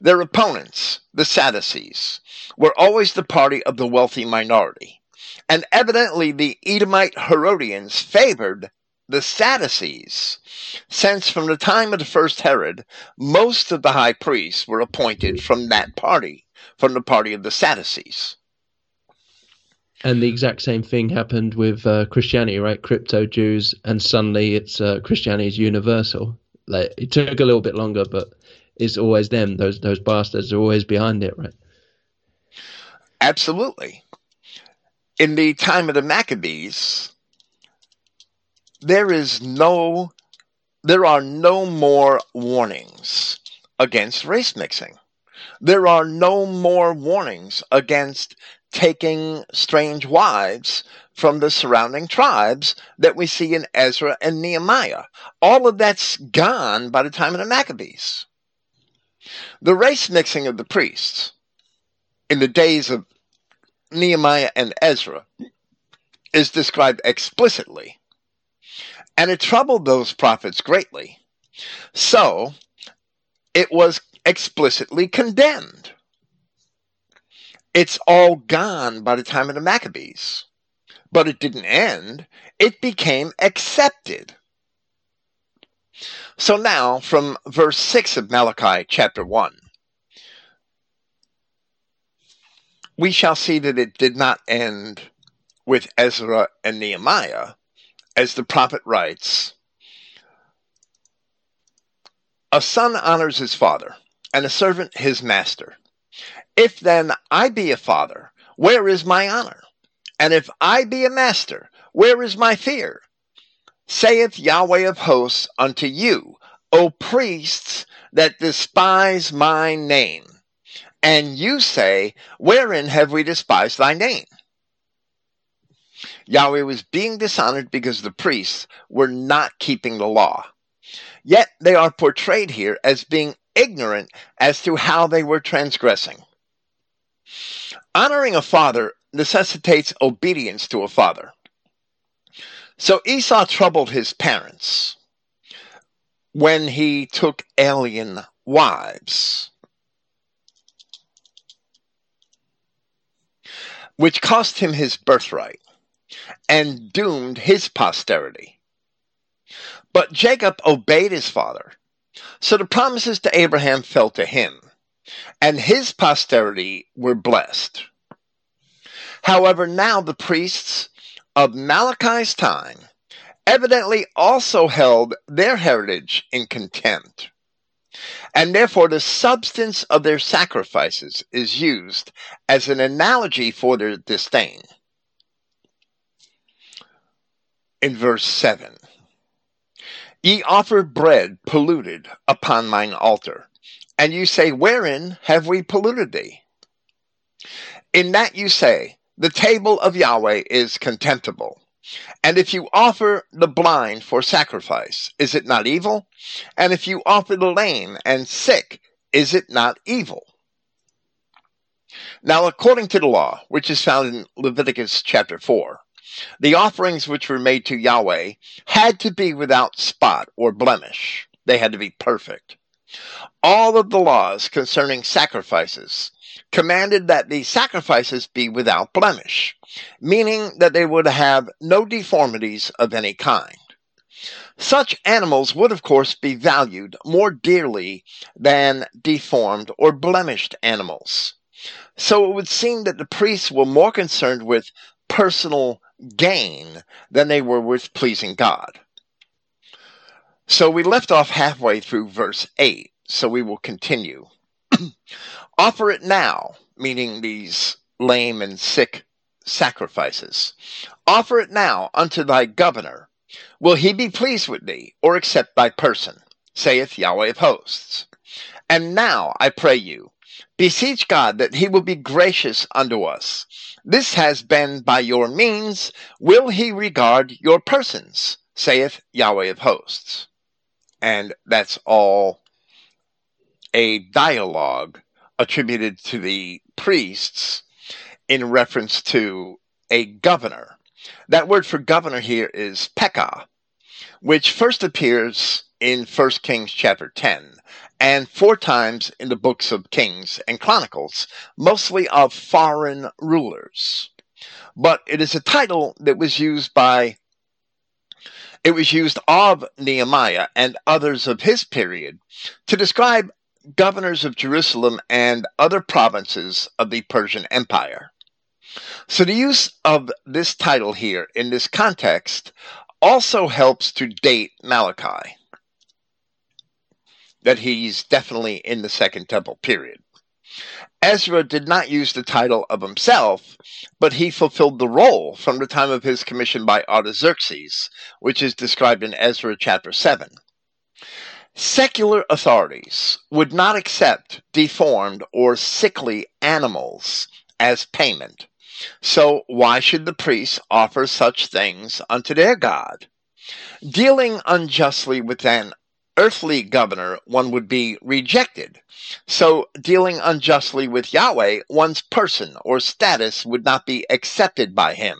Their opponents, the Sadducees, were always the party of the wealthy minority. And evidently, the Edomite Herodians favored the Sadducees, since from the time of the first Herod, most of the high priests were appointed from that party, from the party of the Sadducees. And the exact same thing happened with uh, Christianity, right? Crypto Jews, and suddenly it's uh, Christianity is universal. Like it took a little bit longer, but it's always them. Those those bastards are always behind it, right? Absolutely. In the time of the Maccabees, there is no, there are no more warnings against race mixing. There are no more warnings against taking strange wives from the surrounding tribes that we see in Ezra and Nehemiah. All of that's gone by the time of the Maccabees. The race mixing of the priests in the days of Nehemiah and Ezra is described explicitly, and it troubled those prophets greatly. So, it was explicitly condemned it's all gone by the time of the Maccabees. But it didn't end, it became accepted. So now, from verse 6 of Malachi chapter 1, we shall see that it did not end with Ezra and Nehemiah, as the prophet writes A son honors his father, and a servant his master. If then I be a father, where is my honor? And if I be a master, where is my fear? Saith Yahweh of hosts unto you, O priests that despise my name. And you say, Wherein have we despised thy name? Yahweh was being dishonored because the priests were not keeping the law. Yet they are portrayed here as being ignorant as to how they were transgressing. Honoring a father necessitates obedience to a father. So Esau troubled his parents when he took alien wives, which cost him his birthright and doomed his posterity. But Jacob obeyed his father, so the promises to Abraham fell to him and his posterity were blessed. However, now the priests of Malachi's time evidently also held their heritage in contempt. And therefore, the substance of their sacrifices is used as an analogy for their disdain. In verse 7 Ye offer bread polluted upon mine altar and you say, Wherein have we polluted thee? In that you say, The table of Yahweh is contemptible. And if you offer the blind for sacrifice, is it not evil? And if you offer the lame and sick, is it not evil? Now, according to the law, which is found in Leviticus chapter 4, the offerings which were made to Yahweh had to be without spot or blemish. They had to be perfect all of the laws concerning sacrifices commanded that the sacrifices be without blemish, meaning that they would have no deformities of any kind. Such animals would, of course, be valued more dearly than deformed or blemished animals. So it would seem that the priests were more concerned with personal gain than they were with pleasing God. So we left off halfway through verse 8, so we will continue. Offer it now, meaning these lame and sick sacrifices. Offer it now unto thy governor. Will he be pleased with thee, or accept thy person? saith Yahweh of hosts. And now, I pray you, beseech God that he will be gracious unto us. This has been by your means. Will he regard your persons? saith Yahweh of hosts. And that's all a dialogue attributed to the priests in reference to a governor. That word for governor here is pechah, which first appears in 1 Kings chapter 10 and four times in the books of Kings and Chronicles, mostly of foreign rulers. But it is a title that was used by it was used of Nehemiah and others of his period to describe governors of Jerusalem and other provinces of the Persian Empire. So the use of this title here in this context also helps to date Malachi. That he's definitely in the Second Temple period. Ezra did not use the title of himself, but he fulfilled the role from the time of his commission by Artaxerxes, which is described in Ezra chapter 7. Secular authorities would not accept deformed or sickly animals as payment. So why should the priests offer such things unto their God? Dealing unjustly with an earthly governor, one would be rejected. So dealing unjustly with Yahweh, one's person or status would not be accepted by him.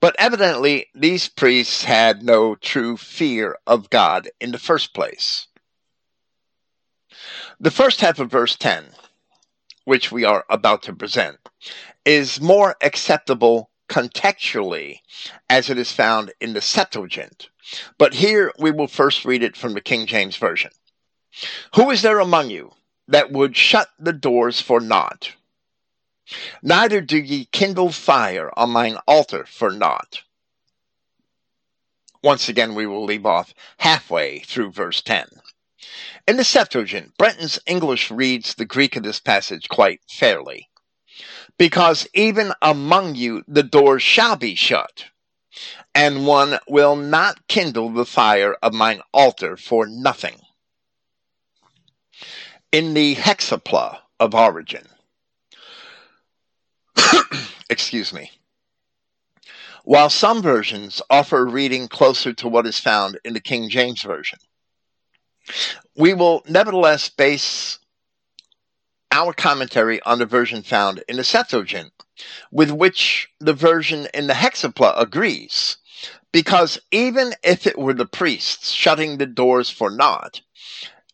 But evidently, these priests had no true fear of God in the first place. The first half of verse 10, which we are about to present, is more acceptable contextually as it is found in the Septuagint. But here we will first read it from the King James Version. Who is there among you that would shut the doors for naught? Neither do ye kindle fire on mine altar for naught. Once again, we will leave off halfway through verse 10. In the Septuagint, Brenton's English reads the Greek of this passage quite fairly. Because even among you the doors shall be shut, and one will not kindle the fire of mine altar for nothing. In the hexapla of Origen, excuse me, while some versions offer reading closer to what is found in the King James Version, we will nevertheless base our commentary on the version found in the Septuagint, with which the version in the Hexapla agrees, because even if it were the priests shutting the doors for naught,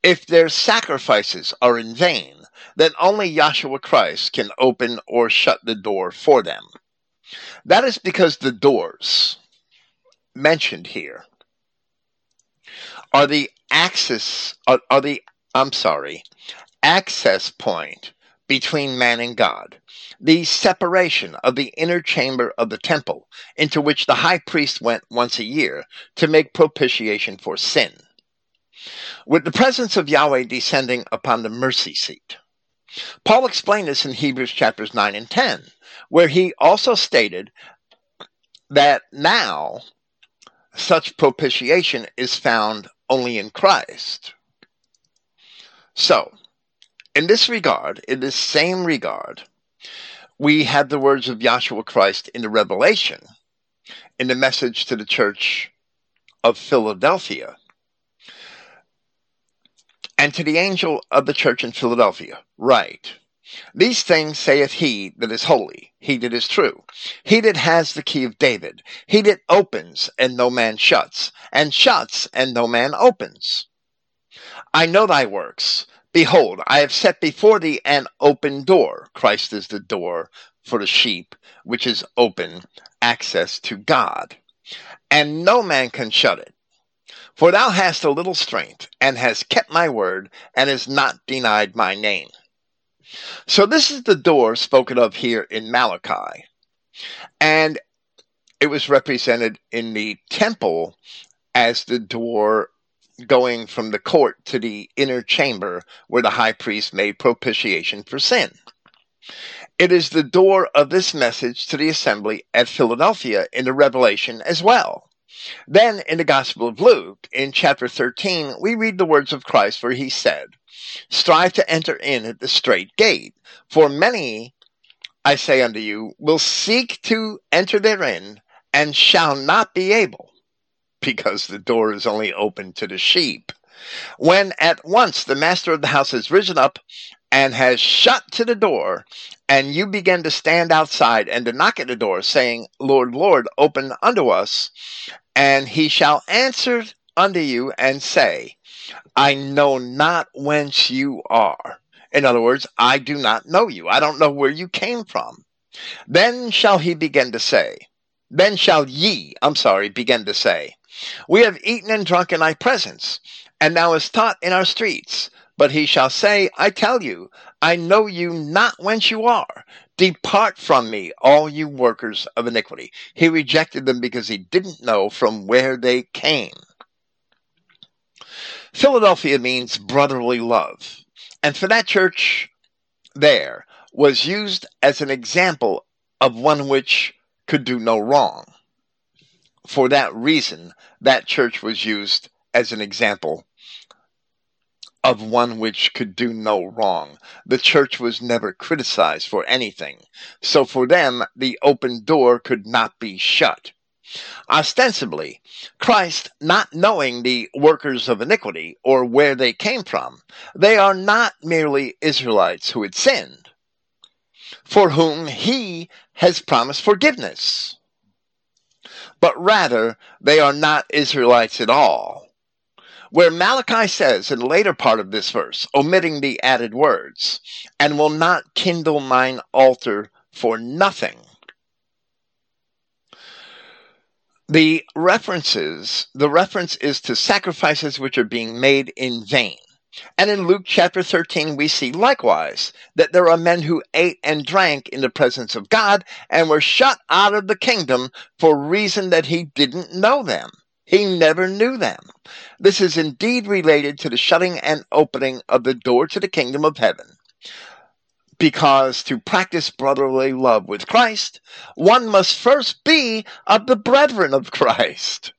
if their sacrifices are in vain, then only Yahshua Christ can open or shut the door for them. That is because the doors mentioned here are the axis are, are the I'm sorry, access point between man and God, the separation of the inner chamber of the temple into which the high priest went once a year to make propitiation for sin. With the presence of Yahweh descending upon the mercy seat. Paul explained this in Hebrews chapters 9 and 10, where he also stated that now such propitiation is found only in Christ. So, in this regard, in this same regard, we have the words of Yahshua Christ in the Revelation, in the message to the church of Philadelphia, and to the angel of the church in Philadelphia, write, These things saith he that is holy, he that is true, he that has the key of David, he that opens and no man shuts, and shuts and no man opens. I know thy works. Behold, I have set before thee an open door. Christ is the door for the sheep, which is open access to God. And no man can shut it. For thou hast a little strength, and hast kept my word, and hast not denied my name. So this is the door spoken of here in Malachi. And it was represented in the temple as the door going from the court to the inner chamber where the high priest made propitiation for sin. It is the door of this message to the assembly at Philadelphia in the Revelation as well. Then in the Gospel of Luke, in chapter 13, we read the words of Christ where he said, Strive to enter in at the straight gate, for many, I say unto you, will seek to enter therein and shall not be able, because the door is only open to the sheep. When at once the master of the house has risen up and has shut to the door, and you begin to stand outside and to knock at the door, saying, Lord, Lord, open unto us, and he shall answer unto you and say, I know not whence you are. In other words, I do not know you. I don't know where you came from. Then shall he begin to say, then shall ye, I'm sorry, begin to say, We have eaten and drunk in thy presence, and thou hast taught in our streets. But he shall say, I tell you, I know you not whence you are. Depart from me, all you workers of iniquity. He rejected them because he didn't know from where they came. Philadelphia means brotherly love. And for that church there was used as an example of one which could do no wrong. For that reason, that church was used as an example of one which could do no wrong. The church was never criticized for anything, so for them the open door could not be shut. Ostensibly, Christ not knowing the workers of iniquity or where they came from, they are not merely Israelites who had sinned, for whom he has promised forgiveness, but rather they are not Israelites at all where Malachi says in the later part of this verse, omitting the added words, and will not kindle mine altar for nothing. The references, the reference is to sacrifices which are being made in vain. And in Luke chapter 13, we see likewise that there are men who ate and drank in the presence of God and were shut out of the kingdom for reason that he didn't know them. He never knew them. This is indeed related to the shutting and opening of the door to the kingdom of heaven. Because to practice brotherly love with Christ, one must first be of the brethren of Christ.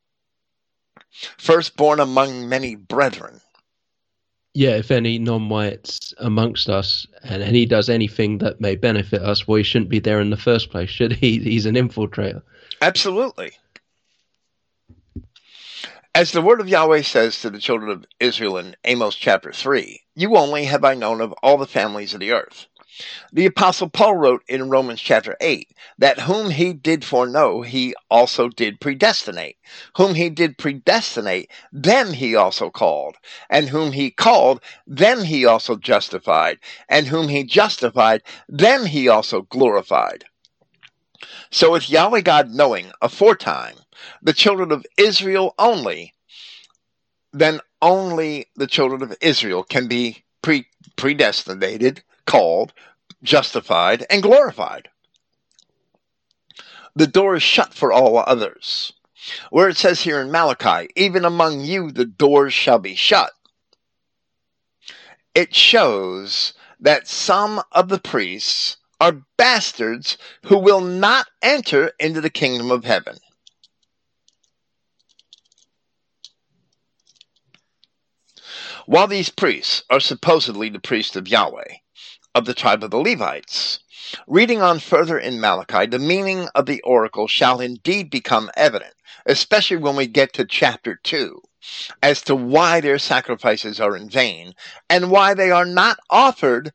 Firstborn among many brethren. Yeah, if any non whites amongst us and, and he does anything that may benefit us, well, he shouldn't be there in the first place, should he? He's an infiltrator. Absolutely. As the word of Yahweh says to the children of Israel in Amos chapter 3, you only have I known of all the families of the earth. The apostle Paul wrote in Romans chapter 8 that whom he did foreknow, he also did predestinate. Whom he did predestinate, them he also called. And whom he called, them he also justified. And whom he justified, them he also glorified. So with Yahweh God knowing aforetime the children of Israel only, then only the children of Israel can be pre- predestinated, called, justified, and glorified. The door is shut for all others. Where it says here in Malachi, even among you the doors shall be shut. It shows that some of the priests are bastards who will not enter into the kingdom of heaven. While these priests are supposedly the priests of Yahweh, of the tribe of the Levites, reading on further in Malachi, the meaning of the oracle shall indeed become evident, especially when we get to chapter 2, as to why their sacrifices are in vain and why they are not offered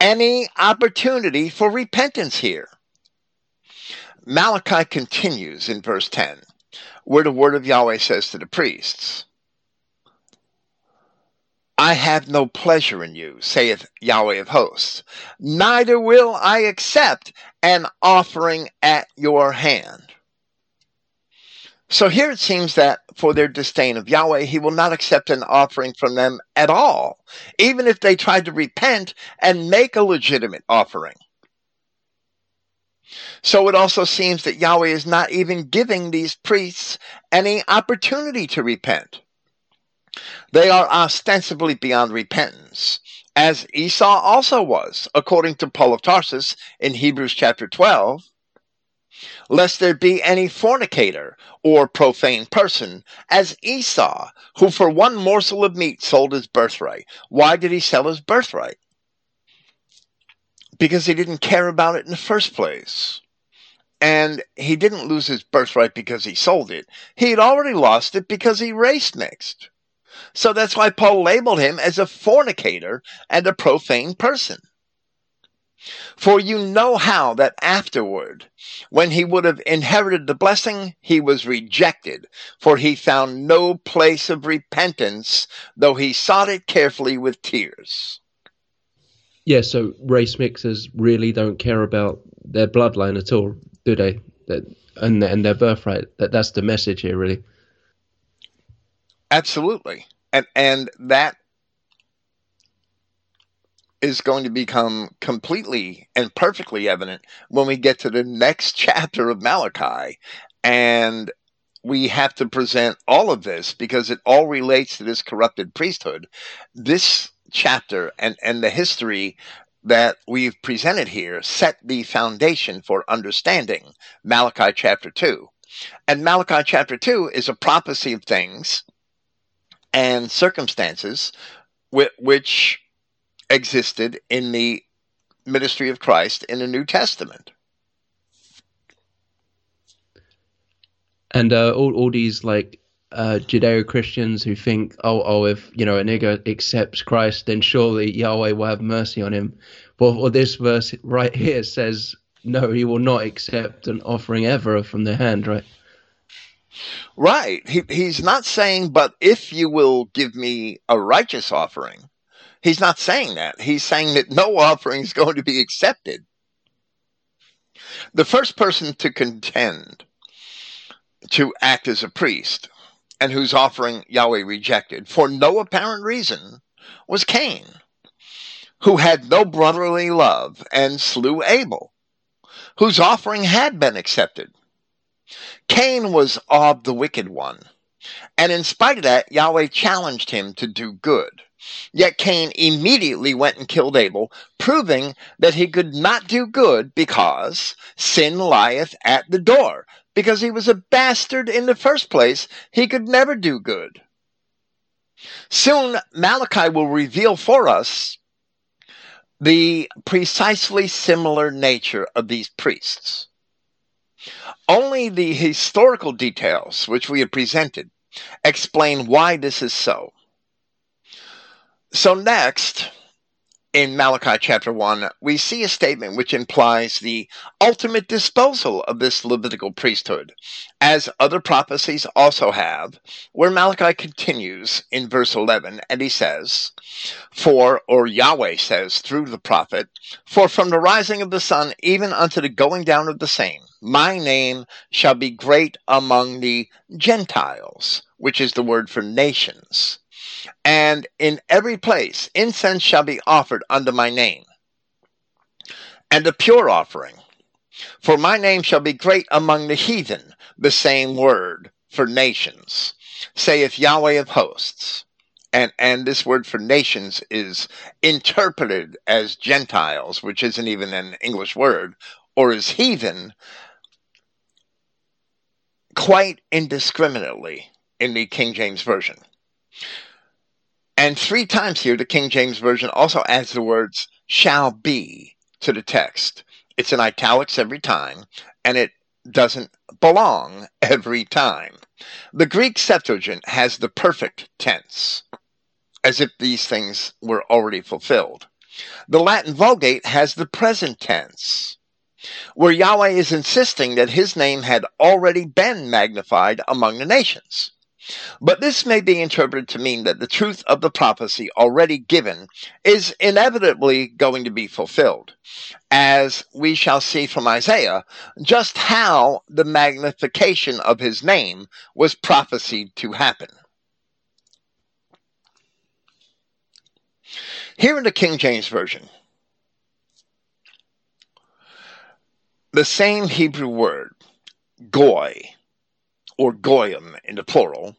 any opportunity for repentance here. Malachi continues in verse 10, where the word of Yahweh says to the priests, I have no pleasure in you, saith Yahweh of hosts, neither will I accept an offering at your hand. So here it seems that for their disdain of Yahweh, he will not accept an offering from them at all, even if they try to repent and make a legitimate offering. So it also seems that Yahweh is not even giving these priests any opportunity to repent. They are ostensibly beyond repentance, as Esau also was, according to Paul of Tarsus in Hebrews chapter 12 lest there be any fornicator or profane person, as Esau, who for one morsel of meat sold his birthright. Why did he sell his birthright? Because he didn't care about it in the first place. And he didn't lose his birthright because he sold it. He had already lost it because he race mixed. So that's why Paul labeled him as a fornicator and a profane person. For you know how that afterward, when he would have inherited the blessing, he was rejected, for he found no place of repentance, though he sought it carefully with tears. Yeah, so race mixers really don't care about their bloodline at all, do they? That and and their birthright. That that's the message here, really. Absolutely, and and that is going to become completely and perfectly evident when we get to the next chapter of Malachi. And we have to present all of this because it all relates to this corrupted priesthood. This chapter and, and the history that we've presented here set the foundation for understanding Malachi chapter 2. And Malachi chapter 2 is a prophecy of things and circumstances which existed in the ministry of Christ in the New Testament. And uh, all, all these like uh, Judeo Christians who think, oh, oh, if you know a nigger accepts Christ, then surely Yahweh will have mercy on him. Well, well, this verse right here says, no, he will not accept an offering ever from their hand, right? Right. He, he's not saying, but if you will give me a righteous offering, He's not saying that. He's saying that no offering is going to be accepted. The first person to contend to act as a priest and whose offering Yahweh rejected for no apparent reason was Cain, who had no brotherly love and slew Abel, whose offering had been accepted. Cain was of the wicked one, and in spite of that, Yahweh challenged him to do good. Yet Cain immediately went and killed Abel, proving that he could not do good because sin lieth at the door. Because he was a bastard in the first place, he could never do good. Soon Malachi will reveal for us the precisely similar nature of these priests. Only the historical details which we have presented explain why this is so. So, next, in Malachi chapter 1, we see a statement which implies the ultimate disposal of this Levitical priesthood, as other prophecies also have, where Malachi continues in verse 11, and he says, For, or Yahweh says through the prophet, For from the rising of the sun even unto the going down of the same, my name shall be great among the Gentiles, which is the word for nations and in every place incense shall be offered under my name, and a pure offering. For my name shall be great among the heathen, the same word for nations, saith Yahweh of hosts. And, and this word for nations is interpreted as Gentiles, which isn't even an English word, or as heathen, quite indiscriminately in the King James Version. And three times here, the King James Version also adds the words shall be to the text. It's in italics every time, and it doesn't belong every time. The Greek Septuagint has the perfect tense, as if these things were already fulfilled. The Latin Vulgate has the present tense, where Yahweh is insisting that his name had already been magnified among the nations. But this may be interpreted to mean that the truth of the prophecy already given is inevitably going to be fulfilled, as we shall see from Isaiah just how the magnification of his name was prophesied to happen. Here in the King James Version, the same Hebrew word, goy, or goyim in the plural,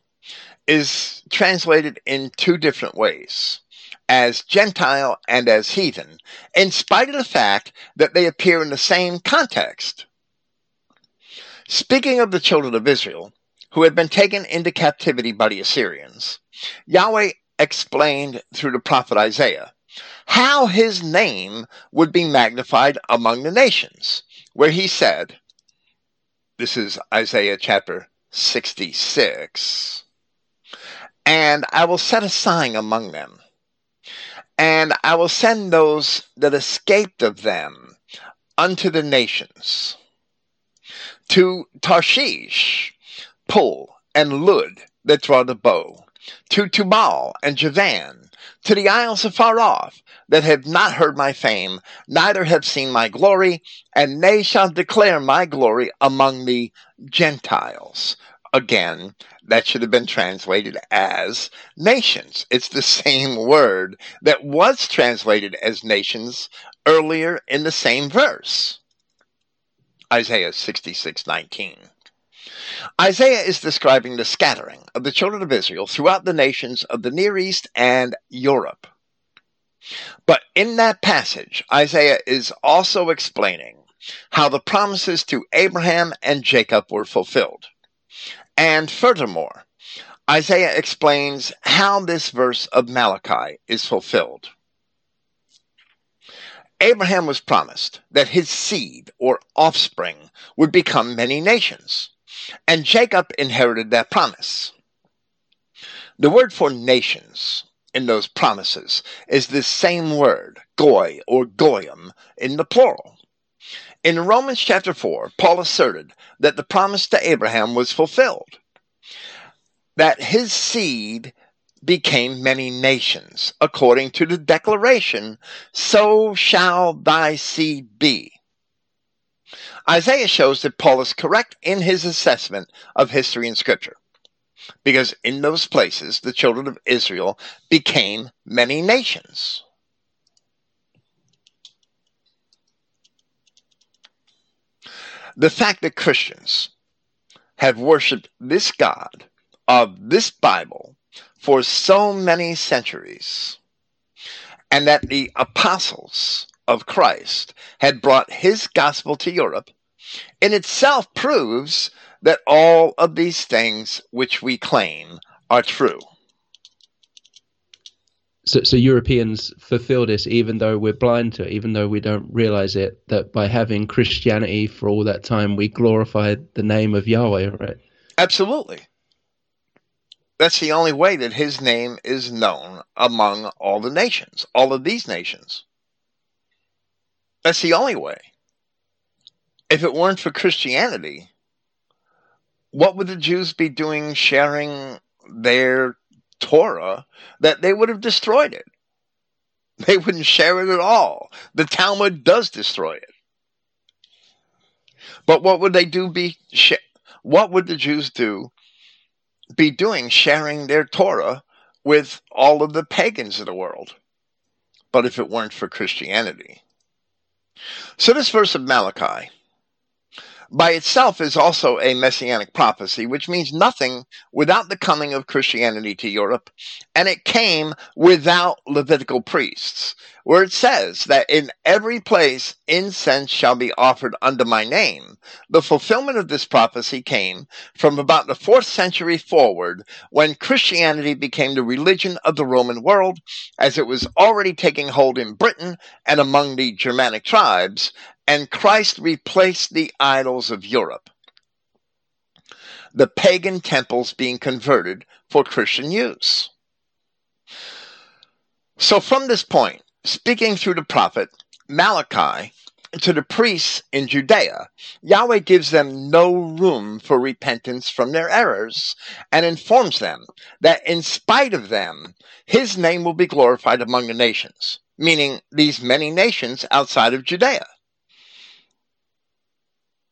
is translated in two different ways as Gentile and as heathen, in spite of the fact that they appear in the same context. Speaking of the children of Israel, who had been taken into captivity by the Assyrians, Yahweh explained through the prophet Isaiah how his name would be magnified among the nations, where he said, This is Isaiah chapter 66. And I will set a sign among them, and I will send those that escaped of them unto the nations, to Tarshish, Pul, and Lud that draw the bow, to Tubal and Javan, to the isles afar off, that have not heard my fame, neither have seen my glory, and they shall declare my glory among the Gentiles. Again, that should have been translated as nations. It's the same word that was translated as nations earlier in the same verse. Isaiah 66:19. Isaiah is describing the scattering of the children of Israel throughout the nations of the Near East and Europe. But in that passage, Isaiah is also explaining how the promises to Abraham and Jacob were fulfilled. And furthermore, Isaiah explains how this verse of Malachi is fulfilled. Abraham was promised that his seed or offspring would become many nations, and Jacob inherited that promise. The word for nations in those promises is the same word, goy or goyim, in the plural. In Romans chapter 4, Paul asserted that the promise to Abraham was fulfilled, that his seed became many nations, according to the declaration, so shall thy seed be. Isaiah shows that Paul is correct in his assessment of history and scripture because in those places the children of Israel became many nations. The fact that Christians have worshiped this God of this Bible for so many centuries, and that the apostles of Christ had brought his gospel to Europe, in itself proves that all of these things which we claim are true. So, so Europeans fulfill this even though we're blind to it, even though we don't realize it, that by having Christianity for all that time, we glorified the name of Yahweh, right? Absolutely. That's the only way that his name is known among all the nations, all of these nations. That's the only way. If it weren't for Christianity, what would the Jews be doing sharing their Torah that they would have destroyed it? They wouldn't share it at all. The Talmud does destroy it. But what would they do be what would the Jews do be doing sharing their Torah with all of the pagans of the world? But if it weren't for Christianity. So this verse of Malachi by itself is also a messianic prophecy, which means nothing without the coming of Christianity to Europe, and it came without Levitical priests, where it says that in every place incense shall be offered under my name. The fulfillment of this prophecy came from about the fourth century forward, when Christianity became the religion of the Roman world, as it was already taking hold in Britain and among the Germanic tribes, and Christ replaced the idols of Europe, the pagan temples being converted for Christian use. So, from this point, speaking through the prophet, Malachi to the priests in Judea, Yahweh gives them no room for repentance from their errors and informs them that in spite of them, his name will be glorified among the nations, meaning these many nations outside of Judea.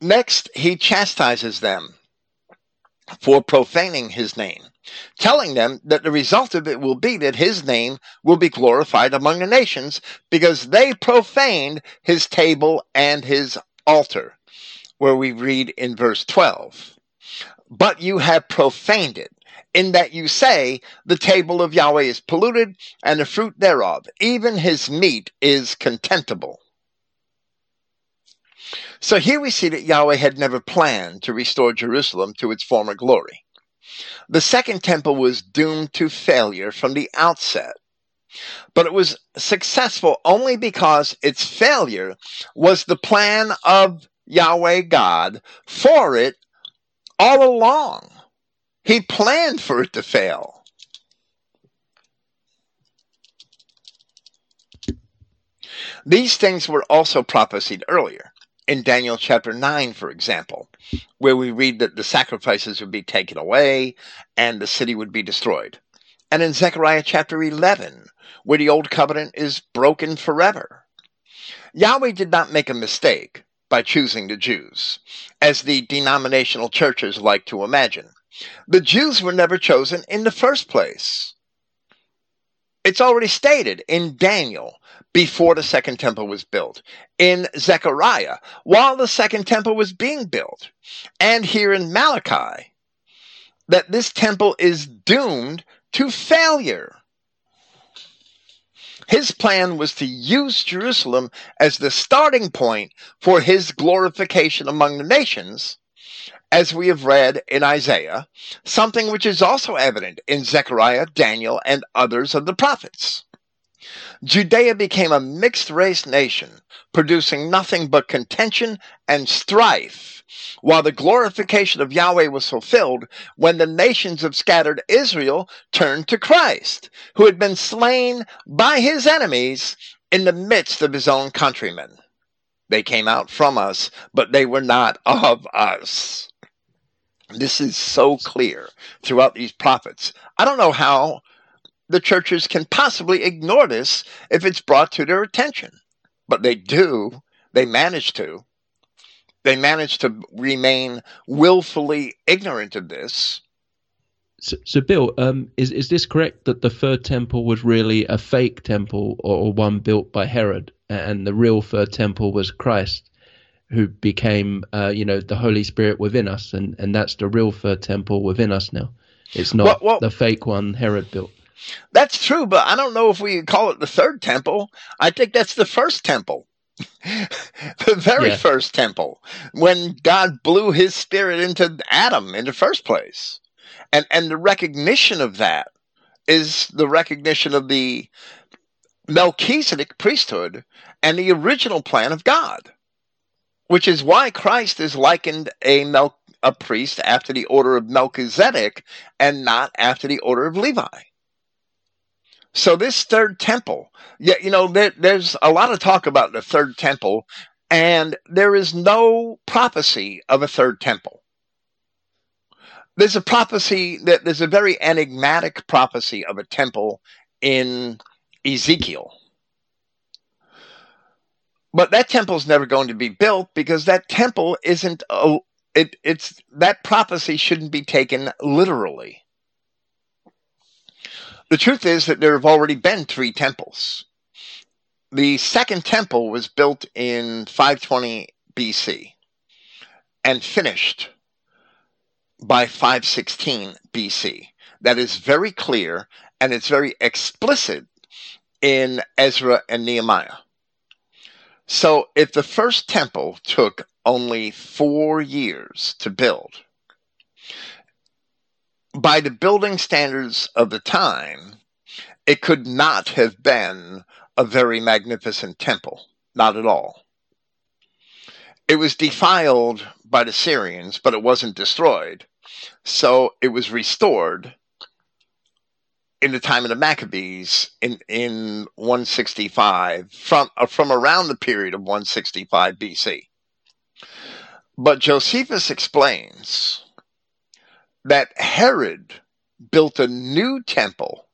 Next, he chastises them for profaning his name, telling them that the result of it will be that his name will be glorified among the nations because they profaned his table and his altar, where we read in verse 12. But you have profaned it, in that you say, The table of Yahweh is polluted, and the fruit thereof, even his meat, is contemptible. So here we see that Yahweh had never planned to restore Jerusalem to its former glory. The second temple was doomed to failure from the outset. But it was successful only because its failure was the plan of Yahweh God for it all along. He planned for it to fail. These things were also prophesied earlier in Daniel chapter 9, for example, where we read that the sacrifices would be taken away and the city would be destroyed. And in Zechariah chapter 11, where the old covenant is broken forever. Yahweh did not make a mistake by choosing the Jews, as the denominational churches like to imagine. The Jews were never chosen in the first place. It's already stated in Daniel before the second temple was built, in Zechariah while the second temple was being built, and here in Malachi that this temple is doomed to failure. His plan was to use Jerusalem as the starting point for his glorification among the nations as we have read in Isaiah, something which is also evident in Zechariah, Daniel, and others of the prophets. Judea became a mixed race nation, producing nothing but contention and strife, while the glorification of Yahweh was fulfilled when the nations of scattered Israel turned to Christ, who had been slain by his enemies in the midst of his own countrymen. They came out from us, but they were not of us. This is so clear throughout these prophets. I don't know how the churches can possibly ignore this if it's brought to their attention, but they do. They manage to. They manage to remain willfully ignorant of this. So, so Bill, um, is is this correct that the third temple was really a fake temple or, one built by Herod, and the real third temple was Christ? who became, uh, you know, the Holy Spirit within us, and and that's the real third temple within us now. It's not well, well, the fake one Herod built. That's true, but I don't know if we call it the third temple. I think that's the first temple. the very yeah. first temple when God blew his spirit into Adam in the first place. And and the recognition of that is the recognition of the Melchizedek priesthood and the original plan of God which is why Christ is likened a Mel- a priest after the order of Melchizedek and not after the order of Levi. So this third temple, yeah, you know, there, there's a lot of talk about the third temple, and there is no prophecy of a third temple. There's a prophecy that there's a very enigmatic prophecy of a temple in Ezekiel but that temple's never going to be built because that temple isn't a, it, it's that prophecy shouldn't be taken literally. The truth is that there have already been three temples. The second temple was built in 520 BC and finished by 516 BC. That is very clear and it's very explicit in Ezra and Nehemiah. So if the first temple took only four years to build, by the building standards of the time, it could not have been a very magnificent temple. Not at all. It was defiled by the Syrians, but it wasn't destroyed. So it was restored in the time of the Maccabees in in 165 from uh, from around the period of 165 BC. But Josephus explains that Herod built a new temple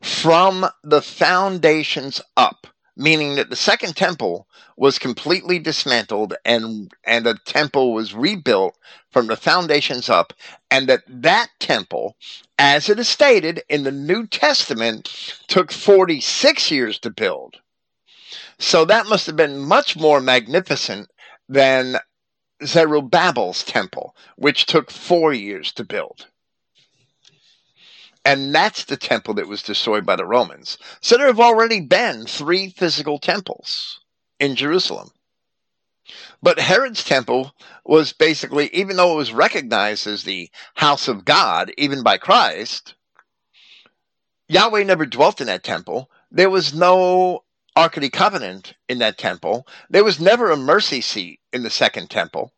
from the foundations up, meaning that the second temple was completely dismantled and and a temple was rebuilt from the foundations up and that that temple as it is stated in the New Testament took 46 years to build. So that must have been much more magnificent than Zerubbabel's temple, which took 4 years to build. And that's the temple that was destroyed by the Romans. So there have already been three physical temples in Jerusalem. But Herod's temple was basically, even though it was recognized as the house of God, even by Christ, Yahweh never dwelt in that temple. There was no Ark of the Covenant in that temple. There was never a mercy seat in the second temple.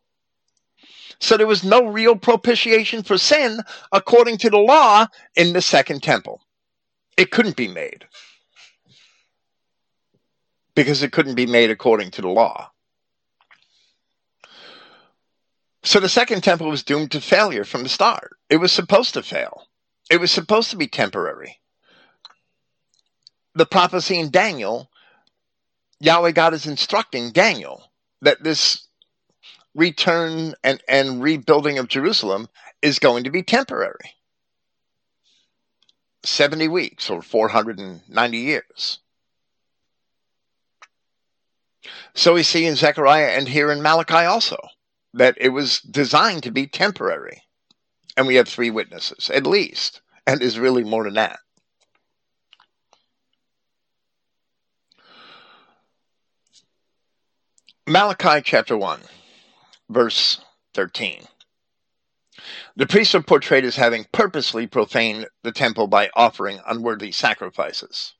So there was no real propitiation for sin according to the law in the second temple. It couldn't be made because it couldn't be made according to the law. So the second temple was doomed to failure from the start. It was supposed to fail. It was supposed to be temporary. The prophecy in Daniel, Yahweh God is instructing Daniel that this return and, and rebuilding of Jerusalem is going to be temporary. 70 weeks or 490 years. So we see in Zechariah and here in Malachi also that it was designed to be temporary. And we have three witnesses, at least, and is really more than that. Malachi chapter 1, verse 13. The priests are portrayed as having purposely profaned the temple by offering unworthy sacrifices.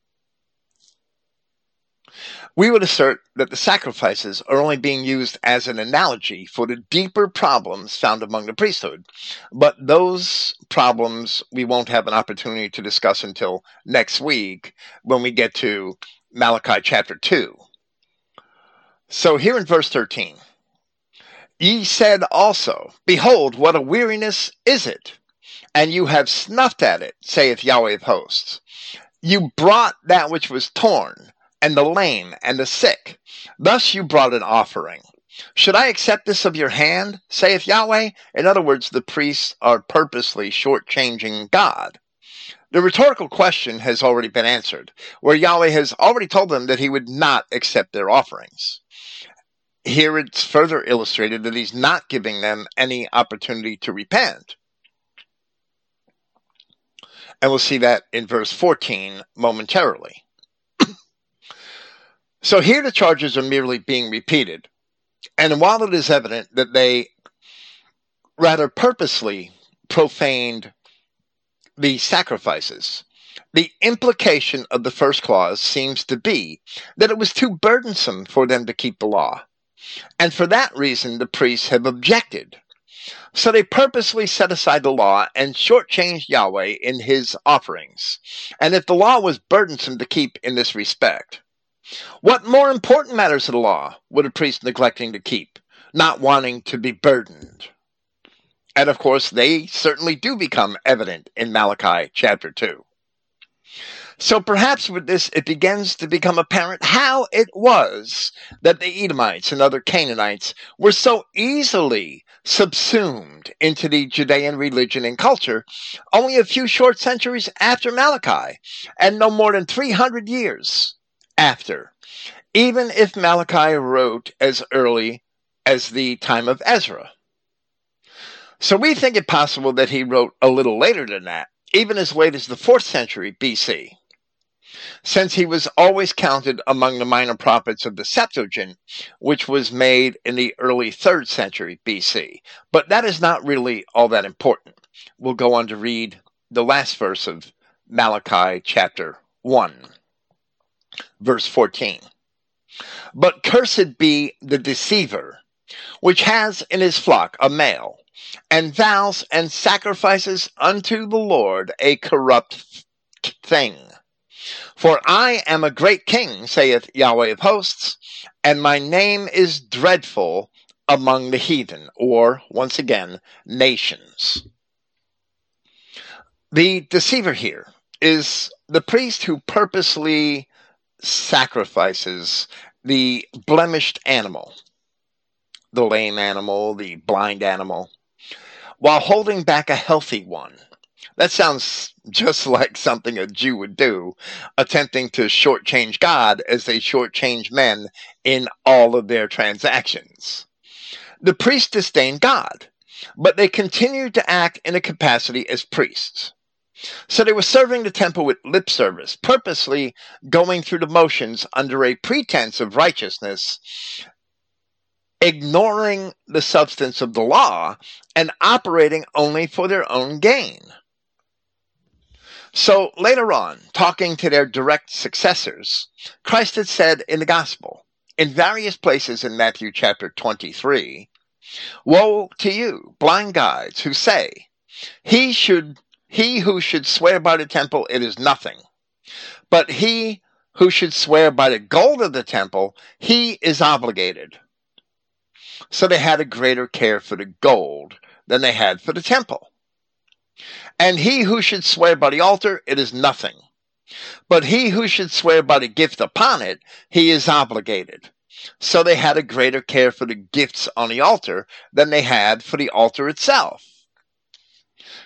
We would assert that the sacrifices are only being used as an analogy for the deeper problems found among the priesthood, but those problems we won't have an opportunity to discuss until next week when we get to Malachi chapter 2. So here in verse 13, ye said also, Behold, what a weariness is it! And you have snuffed at it, saith Yahweh of hosts. You brought that which was torn and the lame and the sick. Thus you brought an offering. Should I accept this of your hand, saith Yahweh? In other words, the priests are purposely shortchanging God. The rhetorical question has already been answered, where Yahweh has already told them that he would not accept their offerings. Here it's further illustrated that he's not giving them any opportunity to repent. And we'll see that in verse 14 momentarily. So here the charges are merely being repeated. And while it is evident that they rather purposely profaned the sacrifices, the implication of the first clause seems to be that it was too burdensome for them to keep the law. And for that reason, the priests have objected. So they purposely set aside the law and shortchanged Yahweh in his offerings. And if the law was burdensome to keep in this respect, what more important matters of the law would a priest neglecting to keep, not wanting to be burdened? And of course, they certainly do become evident in Malachi chapter 2. So perhaps with this, it begins to become apparent how it was that the Edomites and other Canaanites were so easily subsumed into the Judean religion and culture only a few short centuries after Malachi, and no more than 300 years after, even if Malachi wrote as early as the time of Ezra. So we think it possible that he wrote a little later than that, even as late as the 4th century BC, since he was always counted among the minor prophets of the Septuagint, which was made in the early 3rd century BC. But that is not really all that important. We'll go on to read the last verse of Malachi chapter 1 verse 14. But cursed be the deceiver, which has in his flock a male, and vows and sacrifices unto the Lord a corrupt thing. For I am a great king, saith Yahweh of hosts, and my name is dreadful among the heathen, or, once again, nations. The deceiver here is the priest who purposely sacrifices the blemished animal, the lame animal, the blind animal, while holding back a healthy one. That sounds just like something a Jew would do, attempting to shortchange God as they shortchange men in all of their transactions. The priests disdained God, but they continued to act in a capacity as priests. So they were serving the temple with lip service, purposely going through the motions under a pretense of righteousness, ignoring the substance of the law and operating only for their own gain. So later on, talking to their direct successors, Christ had said in the gospel, in various places in Matthew chapter 23, Woe to you, blind guides, who say, He should he who should swear by the temple, it is nothing. But he who should swear by the gold of the temple, he is obligated. So they had a greater care for the gold than they had for the temple. And he who should swear by the altar, it is nothing. But he who should swear by the gift upon it, he is obligated. So they had a greater care for the gifts on the altar than they had for the altar itself.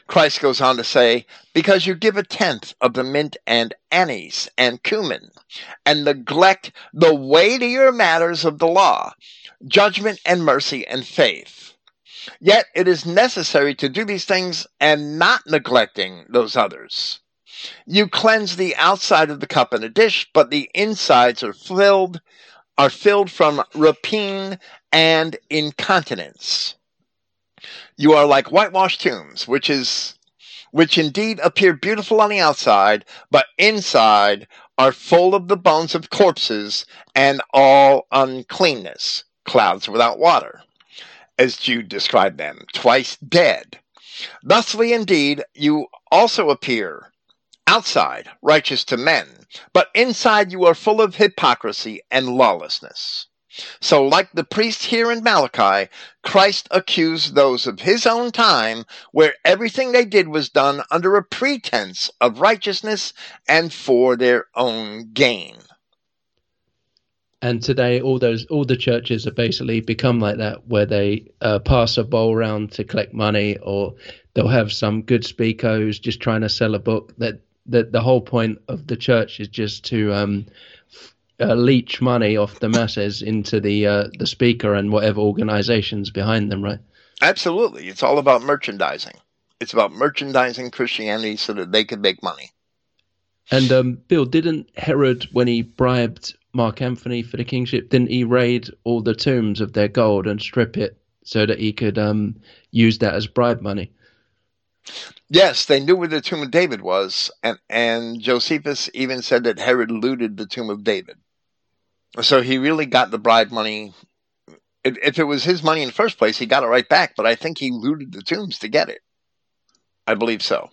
Christ goes on to say, Because you give a tenth of the mint and anise and cumin, and neglect the weightier matters of the law, judgment and mercy and faith. Yet it is necessary to do these things and not neglecting those others. You cleanse the outside of the cup and the dish, but the insides are filled are filled from rapine and incontinence. You are like whitewashed tombs, which is which indeed appear beautiful on the outside, but inside are full of the bones of corpses and all uncleanness, clouds without water, as Jude described them, twice dead. Thusly indeed you also appear outside righteous to men, but inside you are full of hypocrisy and lawlessness. So, like the priest here in Malachi, Christ accused those of his own time where everything they did was done under a pretense of righteousness and for their own gain. And today, all those all the churches have basically become like that, where they uh, pass a bowl around to collect money, or they'll have some good speaker who's just trying to sell a book. That that the whole point of the church is just to um, uh, leech money off the masses into the uh, the speaker and whatever organizations behind them, right? Absolutely, it's all about merchandising. It's about merchandising Christianity so that they can make money. And um, Bill, didn't Herod, when he bribed Mark Antony for the kingship, didn't he raid all the tombs of their gold and strip it so that he could um, use that as bribe money? Yes, they knew where the tomb of David was, and, and Josephus even said that Herod looted the tomb of David. So he really got the bribe money. If it was his money in the first place, he got it right back, but I think he looted the tombs to get it. I believe so.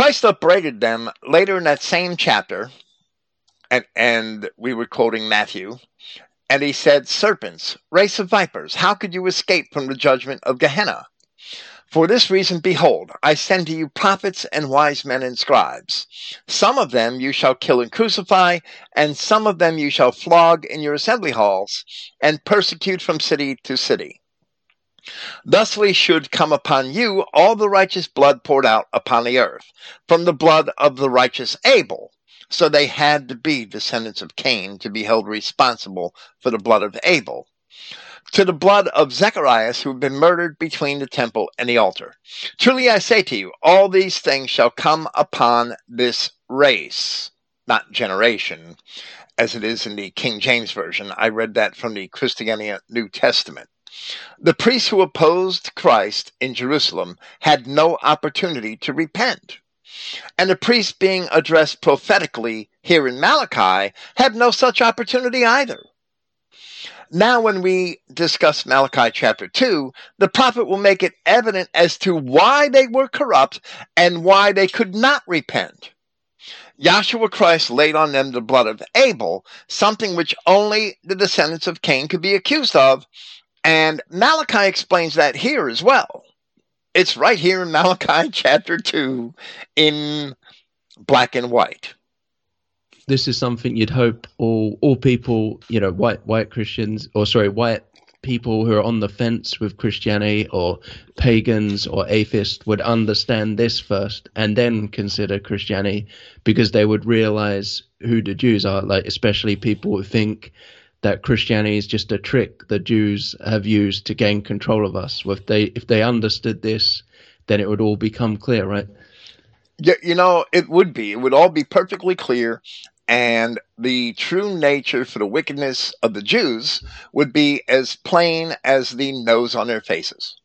Christ upbraided them later in that same chapter, and, and we were quoting Matthew, and he said, Serpents, race of vipers, how could you escape from the judgment of Gehenna? For this reason, behold, I send to you prophets and wise men and scribes. Some of them you shall kill and crucify, and some of them you shall flog in your assembly halls, and persecute from city to city. Thusly should come upon you all the righteous blood poured out upon the earth, from the blood of the righteous Abel. So they had to be descendants of Cain to be held responsible for the blood of Abel to the blood of Zacharias who had been murdered between the temple and the altar. Truly I say to you, all these things shall come upon this race, not generation, as it is in the King James Version. I read that from the Christogenea New Testament. The priests who opposed Christ in Jerusalem had no opportunity to repent. And the priests being addressed prophetically here in Malachi had no such opportunity either. Now, when we discuss Malachi chapter 2, the prophet will make it evident as to why they were corrupt and why they could not repent. Yahshua Christ laid on them the blood of Abel, something which only the descendants of Cain could be accused of, and Malachi explains that here as well. It's right here in Malachi chapter 2 in black and white this is something you'd hope all all people, you know, white white Christians or sorry, white people who are on the fence with Christianity or pagans or atheists would understand this first and then consider Christianity because they would realize who the Jews are, like especially people who think that Christianity is just a trick the Jews have used to gain control of us. If they if they understood this, then it would all become clear, right? Yeah, you know, it would be. It would all be perfectly clear and the true nature for the wickedness of the Jews would be as plain as the nose on their faces.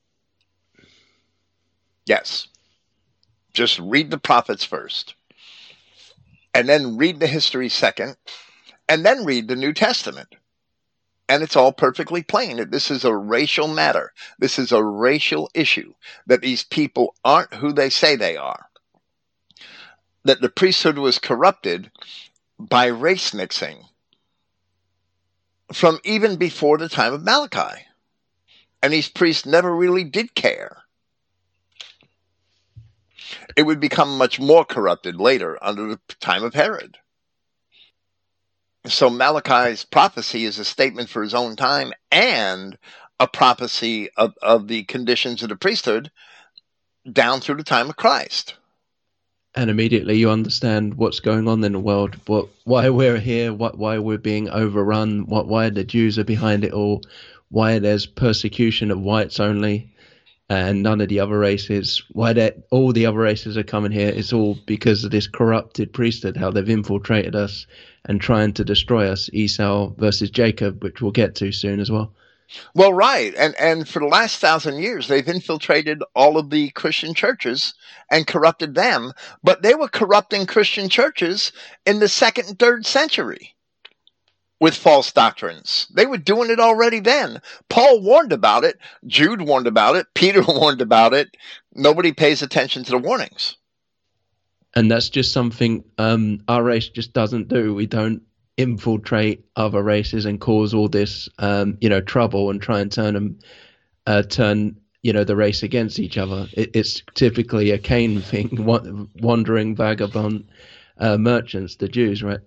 Yes. Just read the prophets first, and then read the history second, and then read the New Testament. And it's all perfectly plain that this is a racial matter. This is a racial issue, that these people aren't who they say they are. That the priesthood was corrupted by race mixing from even before the time of Malachi. And these priests never really did care. It would become much more corrupted later under the time of Herod. So Malachi's prophecy is a statement for his own time and a prophecy of, of the conditions of the priesthood down through the time of Christ and immediately you understand what's going on in the world, what why we're here, what why we're being overrun, what why the Jews are behind it all, why there's persecution of whites only, and none of the other races, why that all the other races are coming here. It's all because of this corrupted priesthood, how they've infiltrated us and trying to destroy us. Esau versus Jacob, which we'll get to soon as well. Well, right, and and for the last thousand years, they've infiltrated all of the Christian churches and corrupted them. But they were corrupting Christian churches in the second and third century with false doctrines. They were doing it already then. Paul warned about it. Jude warned about it. Peter warned about it. Nobody pays attention to the warnings. And that's just something um, our race just doesn't do. We don't infiltrate other races and cause all this, um, you know, trouble and try and turn them, uh, turn you know the race against each other. It, it's typically a Cain thing, wandering vagabond uh, merchants, the Jews, right?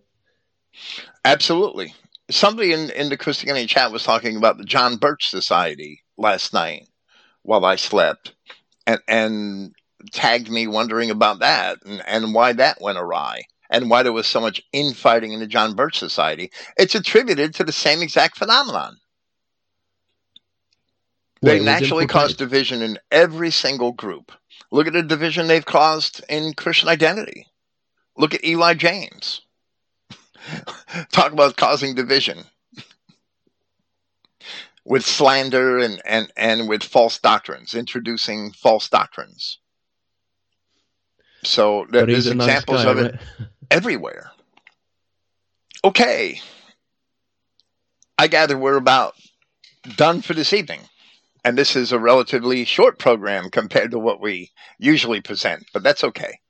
Absolutely. Somebody in in the Christianity chat was talking about the John Birch Society last night while I slept, and and tagged me wondering about that and, and why that went awry and why there was so much infighting in the John Birch Society. It's attributed to the same exact phenomenon. They naturally cause division in every single group. Look at the division they've caused in Christian identity. Look at Eli James. Talk about causing division with slander and, and, and with false doctrines, introducing false doctrines. So there's examples nice guy, of it right? everywhere. Okay. I gather we're about done for this evening. And this is a relatively short program compared to what we usually present, but that's okay.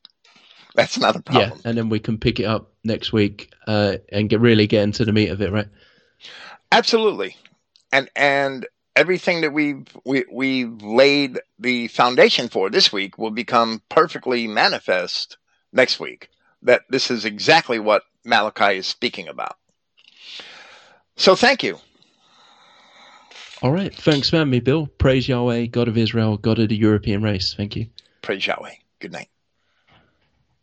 That's not a problem. Yeah, and then we can pick it up next week uh, and get really get into the meat of it, right? Absolutely. And and everything that we've we, we've laid the foundation for this week will become perfectly manifest next week. That this is exactly what Malachi is speaking about. So thank you. All right. Thanks for having me, Bill. Praise Yahweh, God of Israel, God of the European race. Thank you. Praise Yahweh. Good night.